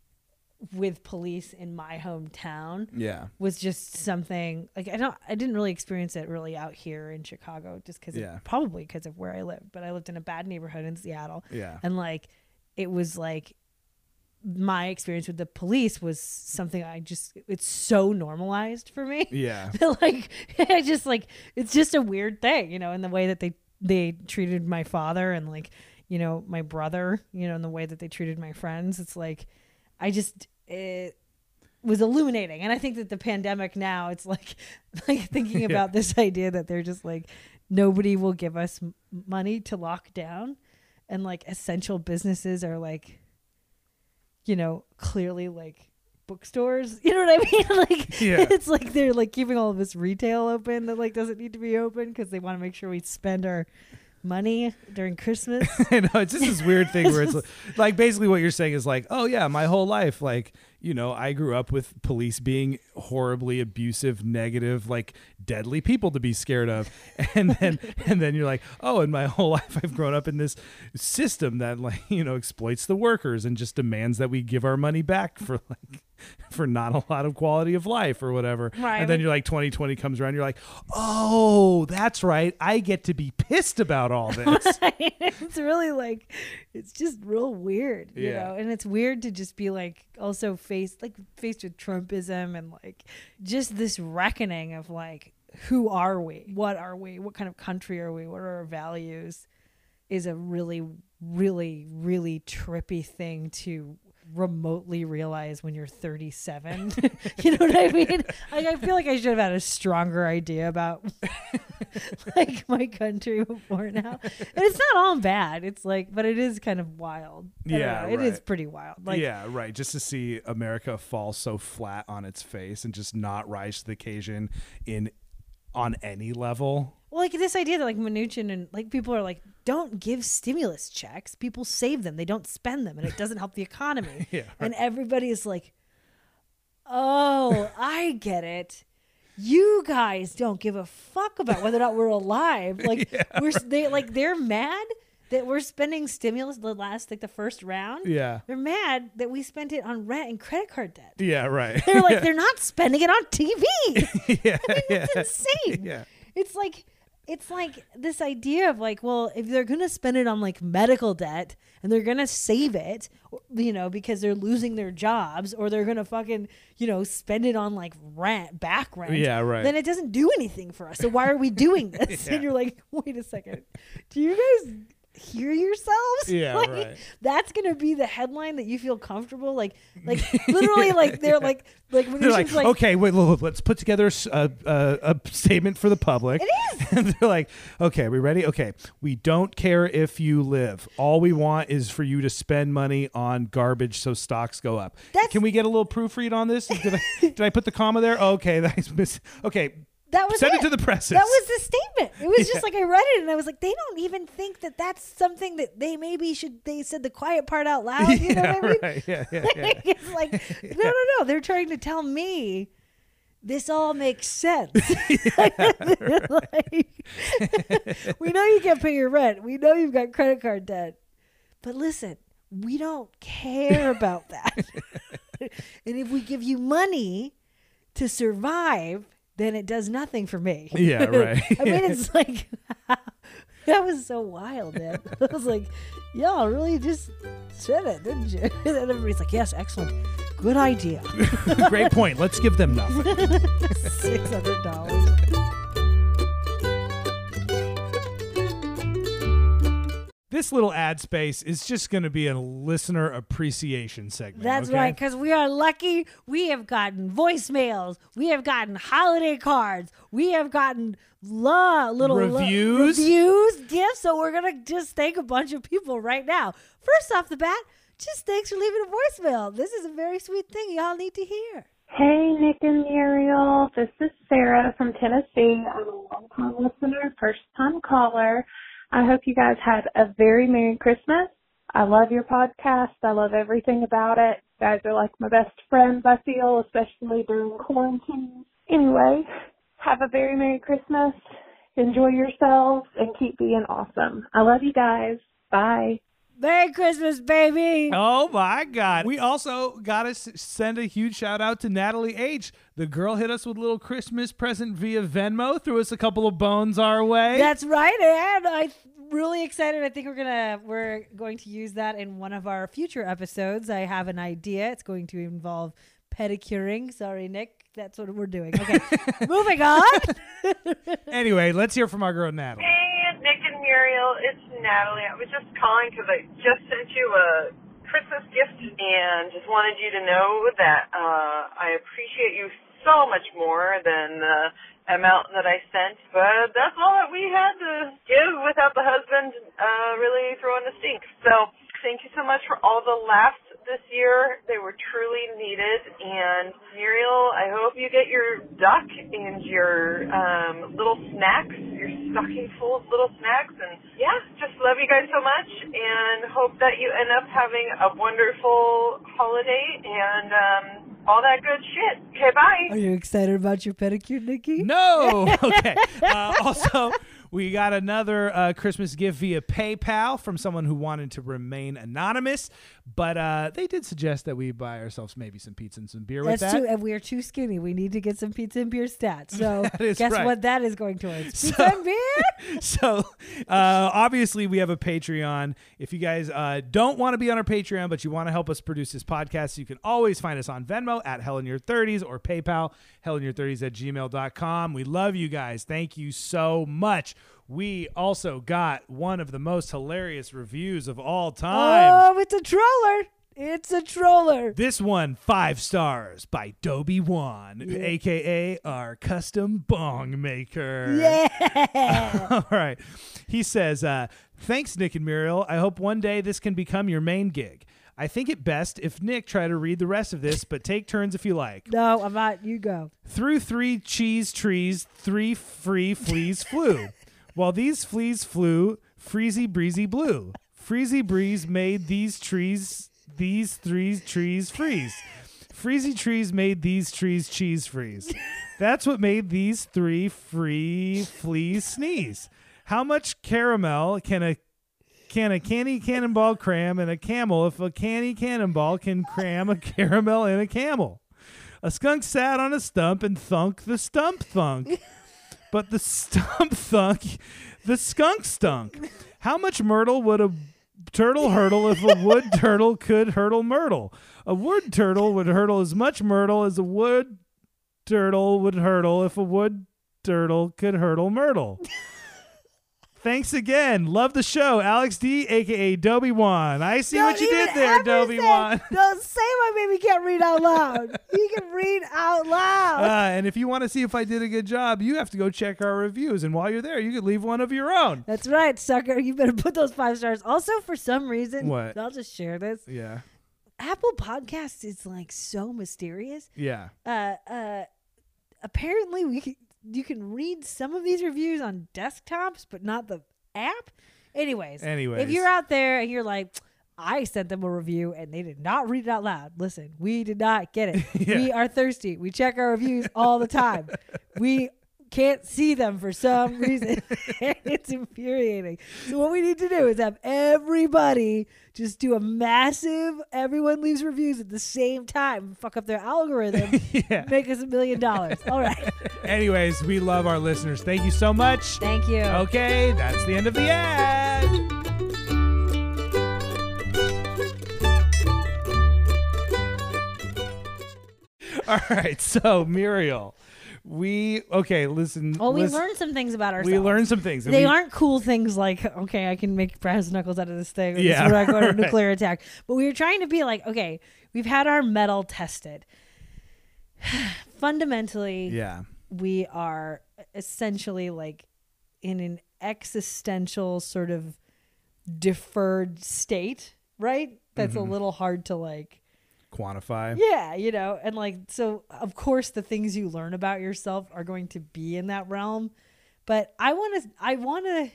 with police in my hometown Yeah. was just something like I don't I didn't really experience it really out here in Chicago just because Yeah. probably because of where I lived but I lived in a bad neighborhood in Seattle Yeah. and like it was like my experience with the police was something I just it's so normalized for me Yeah. <laughs> like <laughs> I just like it's just a weird thing you know in the way that they they treated my father and like you know my brother you know in the way that they treated my friends it's like I just it was illuminating and I think that the pandemic now it's like <laughs> like thinking <laughs> Yeah. about this idea that they're just like nobody will give us m- money to lock down and like essential businesses are like you know clearly like bookstores <laughs> you know what I mean <laughs> like Yeah. it's like they're like keeping all of this retail open that like doesn't need to be open because they want to make sure we spend our money during Christmas. <laughs> I know it's just this weird thing where it's like, like basically what you're saying is like, oh yeah, my whole life, like you know, I grew up with police being horribly abusive, negative, like deadly people to be scared of, and then and then you're like, oh, and my whole life I've grown up in this system that like you know exploits the workers and just demands that we give our money back for like <laughs> for not a lot of quality of life or whatever. Right. And then you're like 2020 comes around, you're like, oh, that's right, I get to be pissed about all <laughs> this. it's really like it's just real weird, you Yeah. know. And it's weird to just be like also faced like faced with Trumpism and like just this reckoning of like who are we? What are we? What kind of country are we? What are our values? Is a really, really, really trippy thing to remotely realize when you're 37. <laughs> you know what I mean? Like I feel like I should have had a stronger idea about <laughs> like my country before now. And it's not all bad. It's like, but it is kind of wild. Yeah, know. it is right. pretty wild. Like, yeah, right. Just to see America fall so flat on its face and just not rise to the occasion in on any level. well, like this idea that like Mnuchin and like people are like, don't give stimulus checks. People save them. They don't spend them, and it doesn't help the economy. <laughs> Yeah, And everybody is like, oh, I get it. You guys don't give a fuck about whether or not we're alive. <laughs> Like we're s they like they're mad that we're spending stimulus the last like the first round. Yeah. They're mad that we spent it on rent and credit card debt. Yeah, right. They're like <laughs> they're not spending it on TV. yeah, I yeah, It's insane. yeah. It's like it's like this idea of like, well, if they're gonna spend it on like medical debt and they're gonna save it, you know, because they're losing their jobs, or they're gonna fucking, you know, spend it on like rent, back rent. Yeah, right. Then it doesn't do anything for us. So why are we doing <laughs> this? Yeah. And you're like, wait a second, do you guys hear yourselves? <laughs> Yeah, Like, right. That's gonna be the headline that you feel comfortable, like, <laughs> like literally, like they're like, like when They're like, like, okay, wait, look, look, let's put together a statement for the public. It is. <laughs> and they're like, okay, we ready? Okay, we don't care if you live. All we want is for you to spend money on garbage so stocks go up. That's- Can we get a little proofread on this? Did I, did I put the comma there? Okay, that's miss. Okay, That was send it. it. to the presses. That was the statement. It was <laughs> Yeah. just like I read it and I was like, they don't even think that that's something that they maybe should. They said the quiet part out loud. You know what I mean? right. Yeah, yeah, <laughs> yeah. It's like <laughs> no, no, no. They're trying to tell me this all makes sense. Like, we know you can't pay your rent. We know you've got credit card debt. But listen, we don't care about that. and if we give you money to survive, then it does nothing for me. Yeah, right. <laughs> I mean, <laughs> it's like <laughs> that was so wild, man. I was like, y'all really just said it, didn't you? And everybody's like, yes, excellent. Good idea. Great point. Let's give them nothing. Six hundred dollars. This little ad space is just going to be a listener appreciation segment. That's okay? right, because we are lucky. We have gotten voicemails. We have gotten holiday cards. We have gotten la little lo- Reviews? reviews, gifts. So we're gonna just thank a bunch of people right now. First off the bat, just thanks for leaving a voicemail. This is a very sweet thing y'all need to hear. Hey, Nick and Muriel. This is Sarah from Tennessee. I'm a long-time listener, first-time caller. I hope you guys had a very Merry Christmas. I love your podcast. I love everything about it. You guys are like my best friends, I feel, especially during quarantine. Anyway, have a very Merry Christmas. Enjoy yourselves and keep being awesome. I love you guys. Bye. Merry Christmas, baby. Oh my God. We also got to send a huge shout out to Natalie H. The girl hit us with a little Christmas present via Venmo, threw us a couple of bones our way. That's right, and I'm really excited. I think we're gonna we're going to use that in one of our future episodes. I have an idea. It's going to involve pedicuring. Sorry, Nick. That's what we're doing. Okay, <laughs> moving on. anyway, let's hear from our girl Natalie. Muriel, it's Natalie. I was just calling because I just sent you a Christmas gift and just wanted you to know that uh, I appreciate you so much more than the amount that I sent. But that's all that we had to give without the husband uh, really throwing the stink. So thank you so much for all the laughs this year. They were truly needed. And Muriel, I hope you get your duck and your um, little snacks, your stocking full of little snacks. And yeah, just love you guys so much and hope that you end up having a wonderful holiday and um, all that good shit. Okay, bye. Are you excited about your pedicure, Nikki? No. <laughs> Okay. Uh, also, we got another uh, Christmas gift via PayPal from someone who wanted to remain anonymous, but uh, they did suggest that we buy ourselves maybe some pizza and some beer with That's that. and we are too skinny. We need to get some pizza and beer stats. So <laughs> guess right. what that is going towards? <laughs> Pizza So- and beer. <laughs> so uh, obviously we have a patreon if you guys uh, don't want to be on our patreon but you want to help us produce this podcast you can always find us on venmo at hella in your 30s or paypal hella in your 30s at gmail.com we love you guys thank you so much we also got one of the most hilarious reviews of all time Oh, it's a troller. It's a troller. this one five stars by Dobie Wan, aka our custom bong maker. Yeah. <laughs> All right. He says, uh, Thanks, Nick and Muriel. I hope one day this can become your main gig. I think it best if Nick try to read the rest of this, but take turns if you like. no, I'm not. You go. Through three cheese trees, three free fleas flew. <laughs> While these fleas flew, freezy breezy blew. Freezy breeze made these trees, these three trees freeze. Freezy trees made these trees cheese freeze. That's what made these three free fleas sneeze. How much caramel can a can a canny cannonball cram in a camel if a canny cannonball can cram a caramel in a camel? A skunk sat on a stump and thunk the stump thunk. But the stump <laughs> thunk, the skunk stunk. How much myrtle would a turtle hurdle if a wood <laughs> turtle could hurdle myrtle? A wood turtle would hurdle as much myrtle as a wood turtle would hurdle if a wood turtle could hurdle myrtle. Thanks again. Love the show. Alex D, aka Dobie One. I see what you did there, Dobie One. <laughs> Don't say my baby can't read out loud. he can read out loud. Uh, and if you want to see if I did a good job, you have to go check our reviews. And while you're there, you could leave one of your own. That's right, sucker. You better put those five stars. Also, for some reason, What? I'll just share this. Yeah. Apple Podcasts is like so mysterious. Yeah. Uh, uh, apparently, we you can read some of these reviews on desktops, but not the app. Anyways, Anyways. if you're out there and you're like, I sent them a review and they did not read it out loud. Listen, we did not get it. <laughs> Yeah. We are thirsty. We check our reviews all the time. <laughs> we can't see them for some reason. <laughs> <laughs> it's infuriating. So what we need to do is have everybody just do a massive everyone leaves reviews at the same time, fuck up their algorithm, <laughs> Yeah. make us a million dollars. All right. Anyways, we love our listeners. Thank you so much. Thank you. Okay, that's the end of the ad. All right, so Muriel, we okay. Listen. Well, we listen- learned some things about ourselves. We learned some things. They we- aren't cool things like, okay, I can make brass knuckles out of this thing. This Yeah, is when I go to a right. nuclear attack. But we were trying to be like, okay, we've had our mettle tested. <sighs> Fundamentally, Yeah. we are essentially like in an existential sort of deferred state, right? That's Mm-hmm. a little hard to like Quantify. yeah, you know, and like so of course the things you learn about yourself are going to be in that realm. But I want to I want to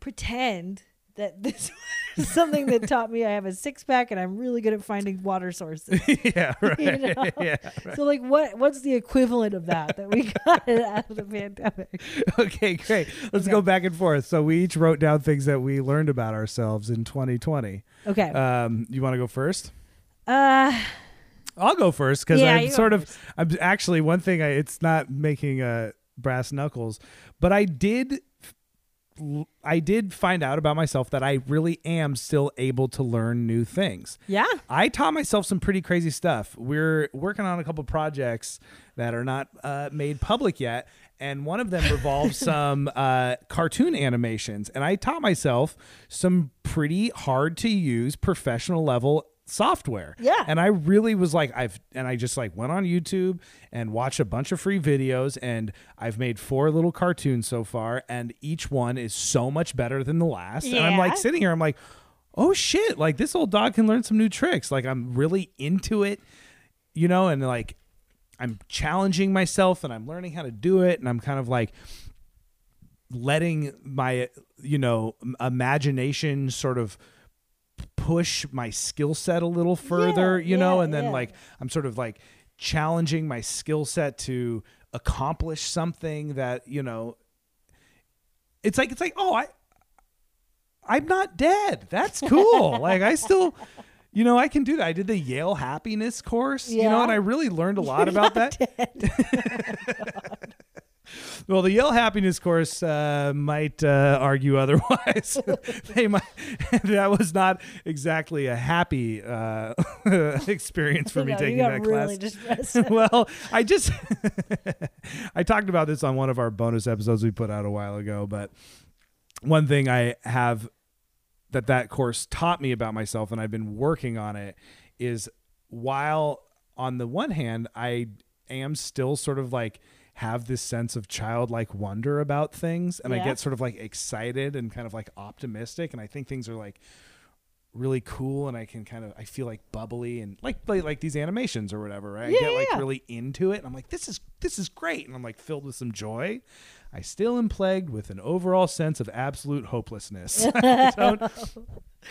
pretend that <laughs> this is something that <laughs> taught me I have a six pack and I'm really good at finding water sources. <laughs> yeah. Right. You know? Yeah. So like what what's the equivalent of that that we got out of the pandemic? Okay, great. Let's go back and forth. So we each wrote down things that we learned about ourselves in 2020. Okay. Um, you want to go first? Uh I'll go first because Yeah, I'm sort of. first. I'm actually one thing. I, it's not making uh, brass knuckles, but I did. I did find out about myself that I really am still able to learn new things. yeah. I taught myself some pretty crazy stuff. We're working on a couple projects that are not uh, made public yet, and one of them <laughs> revolves some uh, cartoon animations. And I taught myself some pretty hard to use professional level software. Yeah. And I really was like, I've and I just like went on YouTube and watched a bunch of free videos, and I've made four little cartoons so far, and each one is so much better than the last. And I'm like sitting here, I'm like oh shit, like this old dog can learn some new tricks. Like I'm really into it, you know, and like I'm challenging myself and I'm learning how to do it. And I'm kind of like letting my, you know, imagination sort of push my skill set a little further, you know, yeah, and then yeah. like I'm sort of like challenging my skill set to accomplish something that, you know, it's like, it's like, oh, I, I'm not dead. That's cool. <laughs> like I still, you know, I can do that. I did the Yale happiness course, you know, and I really learned a lot <laughs> about that. <laughs> well, the Yale happiness course uh, might uh, argue otherwise. <laughs> they might. that was not exactly a happy uh, <laughs> experience for me taking that really class. <laughs> well, I just I talked about this on one of our bonus episodes we put out a while ago, but one thing I have that that course taught me about myself and I've been working on it is while on the one hand I am still sort of like have this sense of childlike wonder about things and I get sort of like excited and kind of like optimistic and I think things are like really cool and I can kind of I feel like bubbly and like like, like these animations or whatever, right? I Yeah, get like yeah. really into it and I'm like this is this is great and I'm like filled with some joy. I still am plagued with an overall sense of absolute hopelessness. <laughs> I don't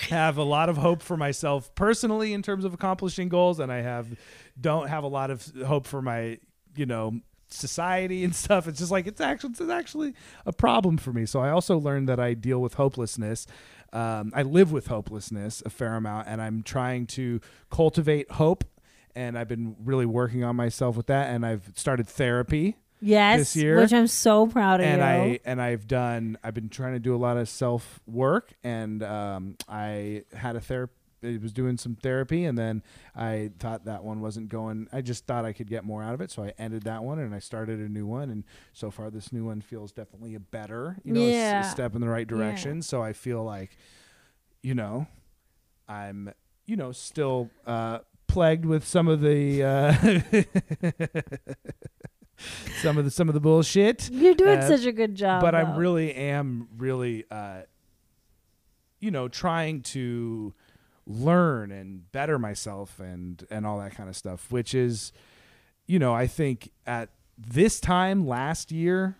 have a lot of hope for myself personally in terms of accomplishing goals and I have don't have a lot of hope for my, you know, society and stuff. It's just like it's actually it's actually a problem for me. So I also learned that I deal with hopelessness. Um, I live with hopelessness a fair amount, and I'm trying to cultivate hope. And I've been really working on myself with that. And I've started therapy. yes, this year. which I'm so proud of and you. I and I've done I've been trying to do a lot of self work and um, I had a therapy I was doing some therapy and then I thought that one wasn't going I just thought I could get more out of it so I ended that one and I started a new one and so far this new one feels definitely a better you know Yeah. a step in the right direction so I feel like you know I'm you know still uh, plagued with some of the uh, <laughs> some of the some of the bullshit You're doing uh, such a good job. but I really am really uh you know trying to learn and better myself and and all that kind of stuff which is you know I think at this time last year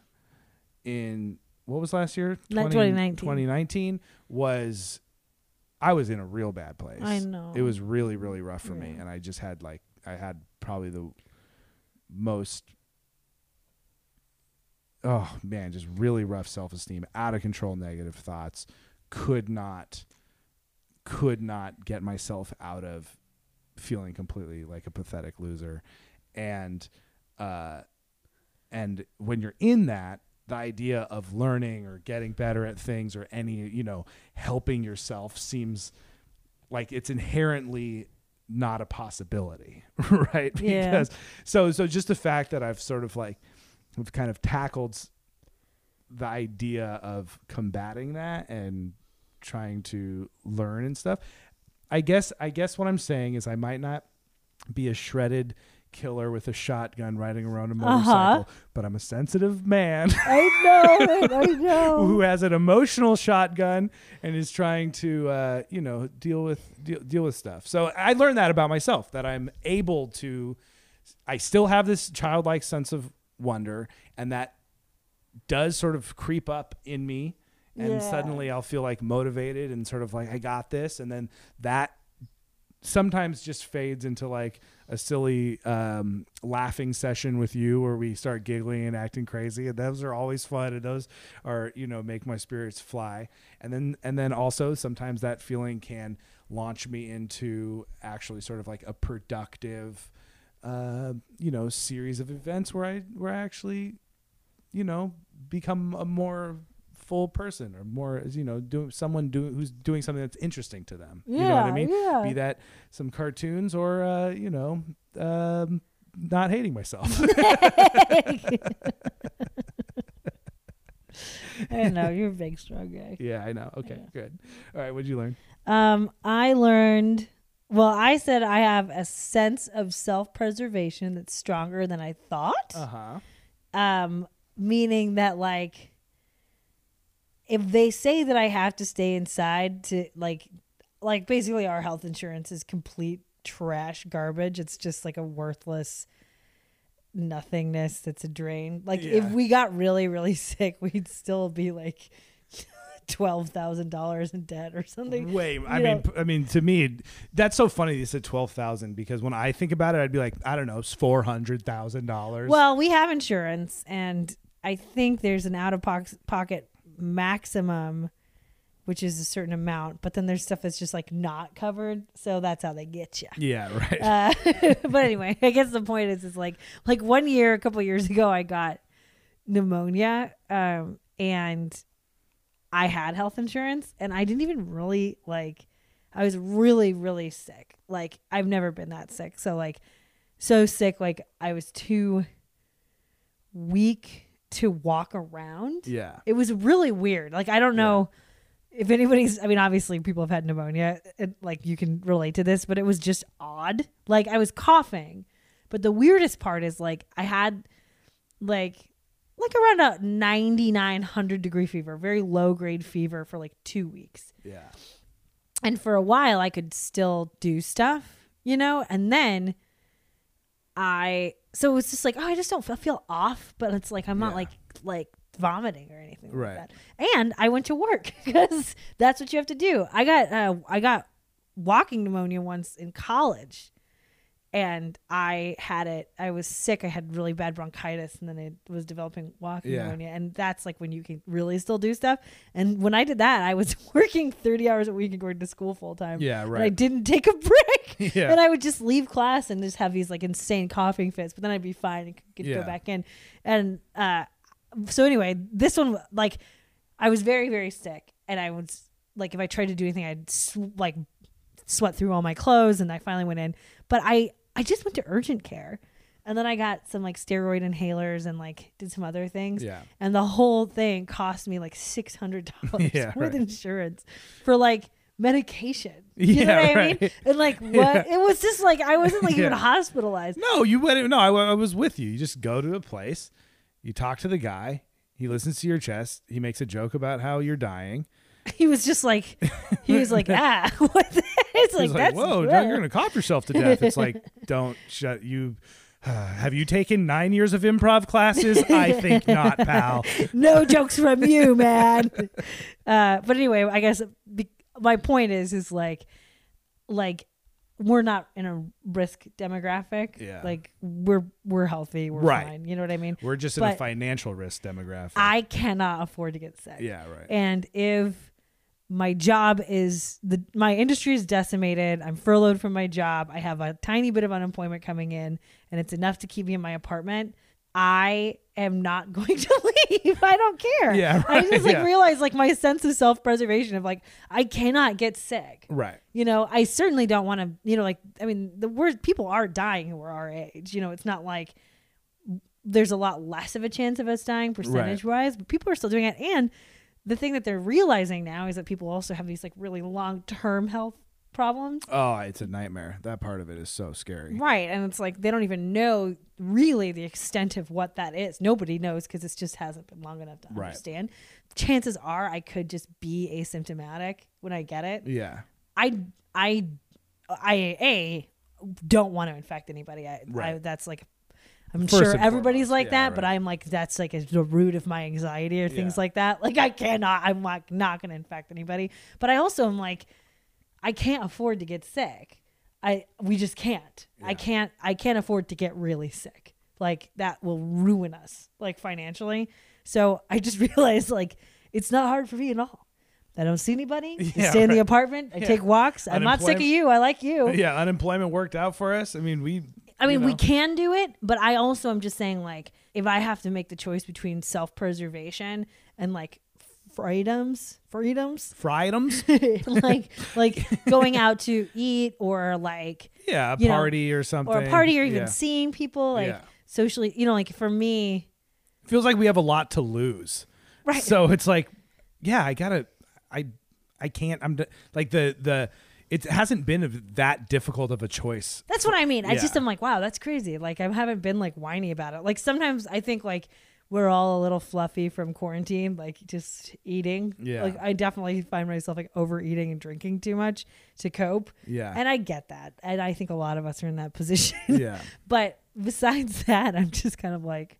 in what was last year Ni- 2019. 2019 was I was in a real bad place I know. it was really really rough for me and I just had like I had probably the most oh man just really rough self-esteem out of control negative thoughts could not could not get myself out of feeling completely like a pathetic loser and uh and when you're in that the idea of learning or getting better at things or any you know helping yourself seems like it's inherently not a possibility <laughs> right Yeah. because so so just the fact that i've sort of like have kind of tackled the idea of combating that and trying to learn and stuff i guess i guess what i'm saying is i might not be a shredded killer with a shotgun riding around a Uh-huh. motorcycle but i'm a sensitive man I know it. I <laughs> know. who has an emotional shotgun and is trying to uh, you know deal with deal, deal with stuff. So I learned that about myself that I'm able to I still have this childlike sense of wonder and that does sort of creep up in me and Yeah. suddenly I'll feel like motivated and sort of like I got this. And then that sometimes just fades into like a silly um, laughing session with you where we start giggling and acting crazy. And those are always fun. And those are you know make my spirits fly. And then and then also sometimes that feeling can launch me into actually sort of like a productive uh, you know series of events where I where I actually you know become a more full person or more as you know doing someone doing who's doing something that's interesting to them yeah, you know what i mean yeah. be that some cartoons or uh, you know um, not hating myself <laughs> I know you're a big strong guy. yeah i know okay good all right what'd you learn Um, I learned. Well, I said I have a sense of self-preservation that's stronger than I thought. uh-huh um meaning that like if they say that I have to stay inside to like like basically our health insurance is complete trash garbage. It's just like a worthless nothingness that's a drain. Like if we got really really <laughs> sick, we'd still be like <laughs> twelve thousand dollars in debt or something. Wait, I You mean, I mean, to me, that's so funny. You said twelve thousand because when I think about it, I'd be like, I don't know, it's four hundred thousand dollars. Well, we have insurance, and I think there's an out of pocket maximum, which is a certain amount. But then there's stuff that's just like not covered, so that's how they get you. yeah, <laughs> right. Uh, <laughs> but anyway, I guess the point is, is like like one year, a couple years ago, I got pneumonia, um, and I had health insurance, and I didn't even really like. I was really, really sick. Like I've never been that sick. So like, so sick. Like I was too weak to walk around. yeah, It was really weird. Like I don't know if anybody's. I mean, obviously people have had pneumonia. It, like you can relate to this, but it was just odd. Like I was coughing, but the weirdest part is like I had like like around a ninety nine hundred degree fever, very low grade fever for like two weeks yeah, and for a while I could still do stuff, you know, and then I so it was just like, oh, I just don't feel, feel off, but it's like I'm not like like vomiting or anything Right. like that. And I went to work <laughs> because that's what you have to do. I got uh, I got walking pneumonia once in college, and I had it. I was sick. I had really bad bronchitis, and then I was developing walking Yeah. pneumonia. And that's like when you can really still do stuff. And when I did that, I was <laughs> working thirty hours a week and going to school full time. Yeah, And I didn't take a <laughs> break. <laughs> Yeah. And I would just leave class and just have these like insane coughing fits, but then I'd be fine and could Yeah. go back in. And uh, so anyway, this one like I was very very sick, and I was like if I tried to do anything, I'd sw- like sweat through all my clothes, and I finally went in. But I I just went to urgent care. And then I got some like steroid inhalers and like did some other things. Yeah. And the whole thing cost me like six hundred dollars <laughs> <laughs> Yeah, with right. insurance for like medication. <laughs> You know Yeah, what I mean? And like what Yeah. it was just like I wasn't like even hospitalized. No, you went. No, I, I was with you. You just go to a place, you talk to the guy. He listens to your chest. He makes a joke about how you're dying. <laughs> He was just like he was like, <laughs> ah, <laughs> what the-" it's like like, that's "Whoa, ugh." you're gonna cough yourself to death." It's like, don't shut you. <sighs> have you taken nine years of improv classes? I think not, pal. no jokes from you, man. Uh, but anyway, I guess be- my point is, is like, like we're not in a risk demographic. Yeah. Like we're we're healthy. We're Right. fine. You know what I mean? We're just in a financial risk demographic. I cannot afford to get sick. yeah, right. And if my job is the my industry is decimated, I'm furloughed from my job, I have a tiny bit of unemployment coming in, and it's enough to keep me in my apartment. I am not <laughs> going to leave. I don't care. Yeah, I just like yeah. realize like my sense of self preservation of like I cannot get sick. right. You know, I certainly don't want to. You know, like I mean, the worst people are dying who are our age. You know, it's not like there's a lot less of a chance of us dying percentage wise, but people are still doing it. And the thing that they're realizing now is that people also have these like really long term health problems. Oh, it's a nightmare. That part of it is so scary. Right. And it's like they don't even know really the extent of what that is. Nobody knows because it just hasn't been long enough to Right. understand. Chances are I could just be asymptomatic when I get it. Yeah. I I I a don't want to infect anybody. I, I Right. that's like I'm First sure everybody's like yeah, that, but. I'm like that's like a, the root of my anxiety or things Yeah. like that. Like I cannot. I'm like not going to infect anybody, but I also am like I can't afford to get sick. I we just can't. I can't. I can't afford to get really sick. Like that will ruin us, like financially. So I just <laughs> realized like it's not hard for me at all. I don't see anybody. I Yeah, stay in the apartment. I Yeah. take walks. I'm not sick of you. I like you. Yeah, unemployment worked out for us. I mean, we. I mean, you we can do it, but I also am just saying, like, if I have to make the choice between self preservation and like freedoms, freedoms, Friedums? <laughs> like like going out to eat or like Yeah, a You know, party or something. or a party or even Yeah. seeing people like Yeah. socially, you know, like for me, Feels like we have a lot to lose. right? So it's like, yeah, I gotta, I, I can't. I'm like the the. It hasn't been that difficult of a choice. That's what I mean. I just Yeah. am like, wow, that's crazy. Like I haven't been like whiny about it. Like sometimes I think like we're all a little fluffy from quarantine, like just eating. Yeah. Like I definitely find myself like overeating and drinking too much to cope. Yeah. And I get that. And I think a lot of us are in that <laughs> position. yeah. but besides <laughs> that, I'm just kind of like,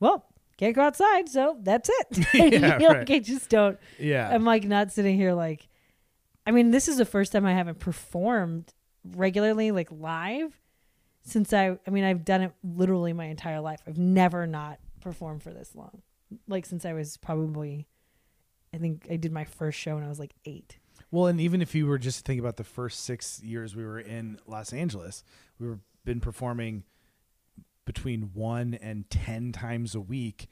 well, can't go outside, so that's it. <laughs> Yeah, You know, right. Like I just don't Yeah. I'm like not sitting here like I mean, this is the first time I haven't performed regularly like live since I I mean, I've done it literally my entire life. I've never not performed for this long. Like since I was probably I think I did my first show when I was like 8. Well, and even if you were just to think about the first six years we were in Los Angeles, we were been performing between one and ten times a week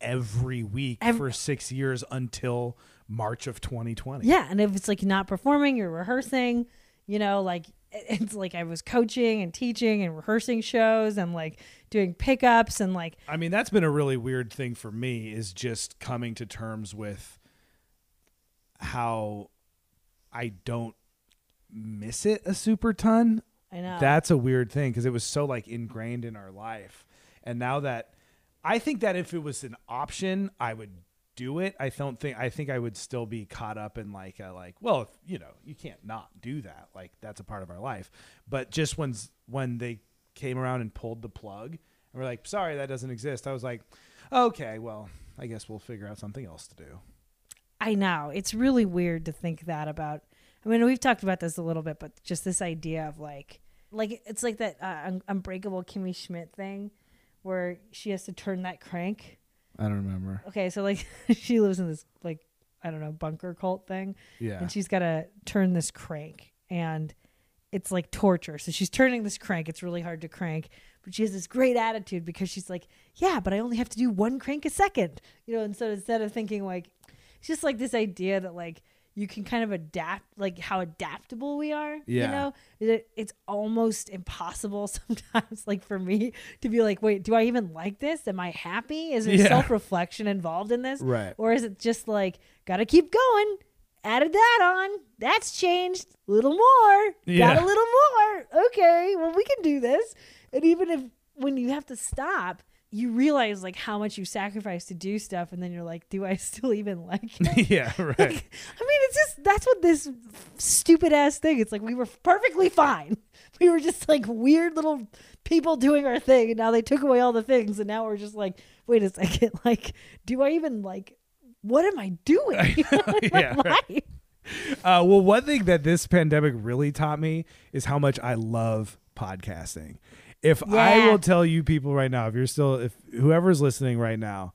every week Ev- for six years until March of 2020. Yeah, and if it's like not performing, you're rehearsing, you know, like it's like I was coaching and teaching and rehearsing shows and like doing pickups and like I mean, that's been a really weird thing for me is just coming to terms with how I don't miss it a super ton. I know. That's a weird thing because it was so like ingrained in our life. And now that I think that if it was an option, I would do it. I don't think I think I would still be caught up in like a like, well, if, you know, you can't not do that. Like that's a part of our life. But just when when they came around and pulled the plug and we're like, sorry, that doesn't exist. I was like, okay, well, I guess we'll figure out something else to do. I know. It's really weird to think that about. I mean, we've talked about this a little bit, but just this idea of like like it's like that uh, Unbreakable Kimmy Schmidt thing, where she has to turn that crank. I don't remember. Okay, so like <laughs> she lives in this like I don't know bunker cult thing, Yeah. and she's got to turn this crank, and it's like torture. So she's turning this crank. It's really hard to crank, but she has this great attitude because she's like, yeah, but I only have to do one crank a second, you know. And so instead of thinking like, it's just like this idea that like you can kind of adapt, like how adaptable we are. Yeah. You know, it, it's almost impossible <laughs> sometimes, like for me to be like, wait, do I even like this? Am I happy? Is there Yeah. self reflection involved in this? Right. Or is it just like, gotta keep going? Added that on. That's changed. A little more. Yeah. Got a little more. Okay. Well, we can do this. And even if when you have to stop, you realize like how much you sacrifice to do stuff. And then you're like, do I <laughs> still even like <laughs> it? yeah. Right. I mean, it's just that's what this stupid ass thing. It's like we were perfectly fine. <laughs> We were just like weird little people doing our thing, and now they took away all the things, and now we're just like, wait a second, like, do I even like? What am I doing? Yeah, right. Uh, well, one thing that this pandemic really taught me is how much I love podcasting. If I will tell you people right now, if you're still, if whoever's listening right now,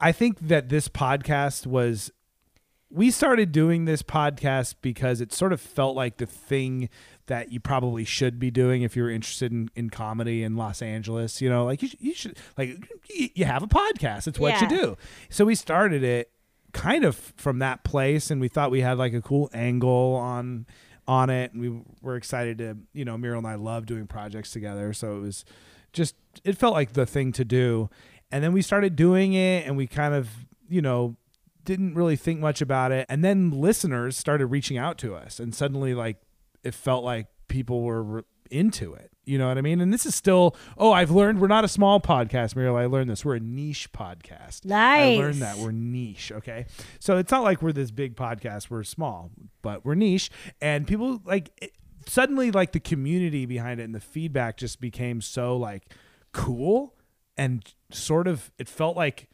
I think that this podcast was, we started doing this podcast because it sort of felt like the thing that you probably should be doing if you're interested in, in comedy in Los Angeles. You know, like you, you should, like, you, you have a podcast. It's what you do. So we started it kind of from that place and we thought we had like a cool angle on on it and we were excited to you know Muriel and I love doing projects together. So it was just it felt like the thing to do. And then we started doing it and we kind of you know didn't really think much about it. And then listeners started reaching out to us and suddenly like it felt like people were re- into it you know what i mean? And this is still oh i've learned we're not a small podcast muriel. I learned this. We're a niche podcast. Nice. i learned that we're niche okay? So it's not like we're this big podcast. We're small but we're niche. And people like it, suddenly like the community behind it and the feedback just became so like cool and sort of it felt like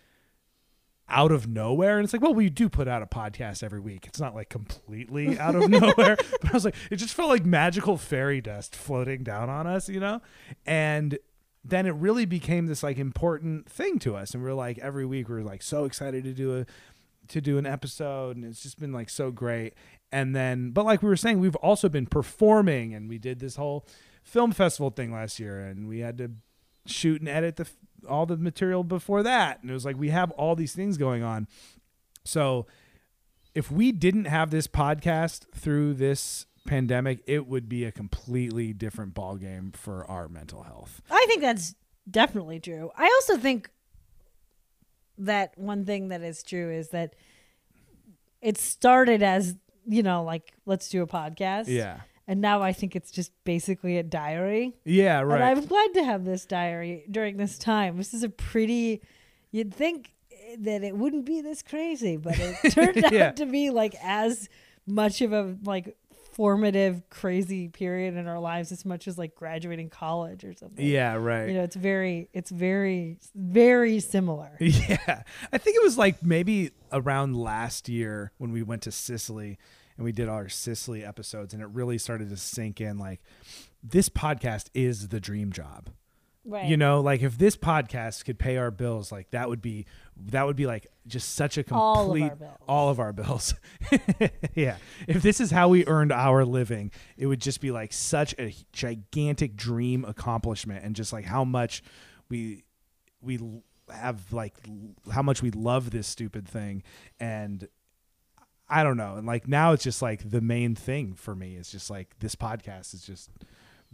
out of nowhere. And it's like well we do put out a podcast every week. It's not like completely out of <laughs> nowhere. But i was like it just felt like magical fairy dust floating down on us you know? And then it really became this like important thing to us. And we are like every week we are like so excited to do a to do an episode. And it's just been like so great. And then but like we were saying we've also been performing. And we did this whole film festival thing last year. And we had to shoot and edit the all the material before that. And it was like we have all these things going on. So if we didn't have this podcast through this pandemic it would be a completely different ball game for our mental health. I think that's definitely true. I also think that one thing that is true is that it started as you know like let's do a podcast. Yeah and now i think it's just basically a diary. Yeah right. And i'm glad to have this diary during this time. This is a pretty you'd think that it wouldn't be this crazy but it <laughs> turned Yeah. out to be like as much of a like formative crazy period in our lives as much as like graduating college or something. Yeah right. You know it's very it's very very similar. <laughs> Yeah. I think it was like maybe around last year when we went to Sicily and we did our Sicily episodes and it really started to sink in like this podcast is the dream job. right You know, like if this podcast could pay our bills, like that would be that would be like just such a complete All of our bills. all of our bills. <laughs> yeah. If this is how we earned our living, it would just be like such a gigantic dream accomplishment and just like how much we we have like how much we love this stupid thing and I don't know. And like now it's just like the main thing for me is just like this podcast is just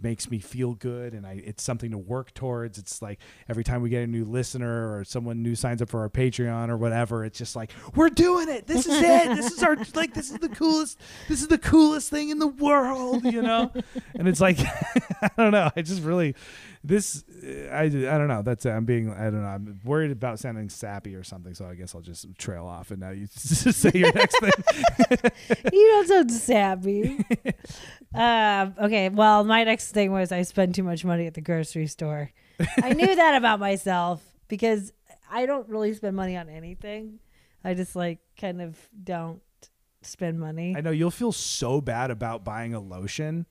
makes me feel good and I it's something to work towards. It's like every time we get a new listener or someone new signs up for our Patreon or whatever, it's just like we're doing it. This is it. This is our <laughs> like this is the coolest this is the coolest thing in the world, you know? and it's like <laughs> I don't know. I just really this I, I don't know. That's I'm being I don't know. I'm worried about sounding sappy or something, so I guess I'll just trail off and now you <laughs> say your next thing. <laughs> you don't sound sappy <laughs> um okay well my next thing was i spend too much money at the grocery store i knew that about myself because i don't really spend money on anything i just like kind of don't spend money I know you'll feel so bad about buying a lotion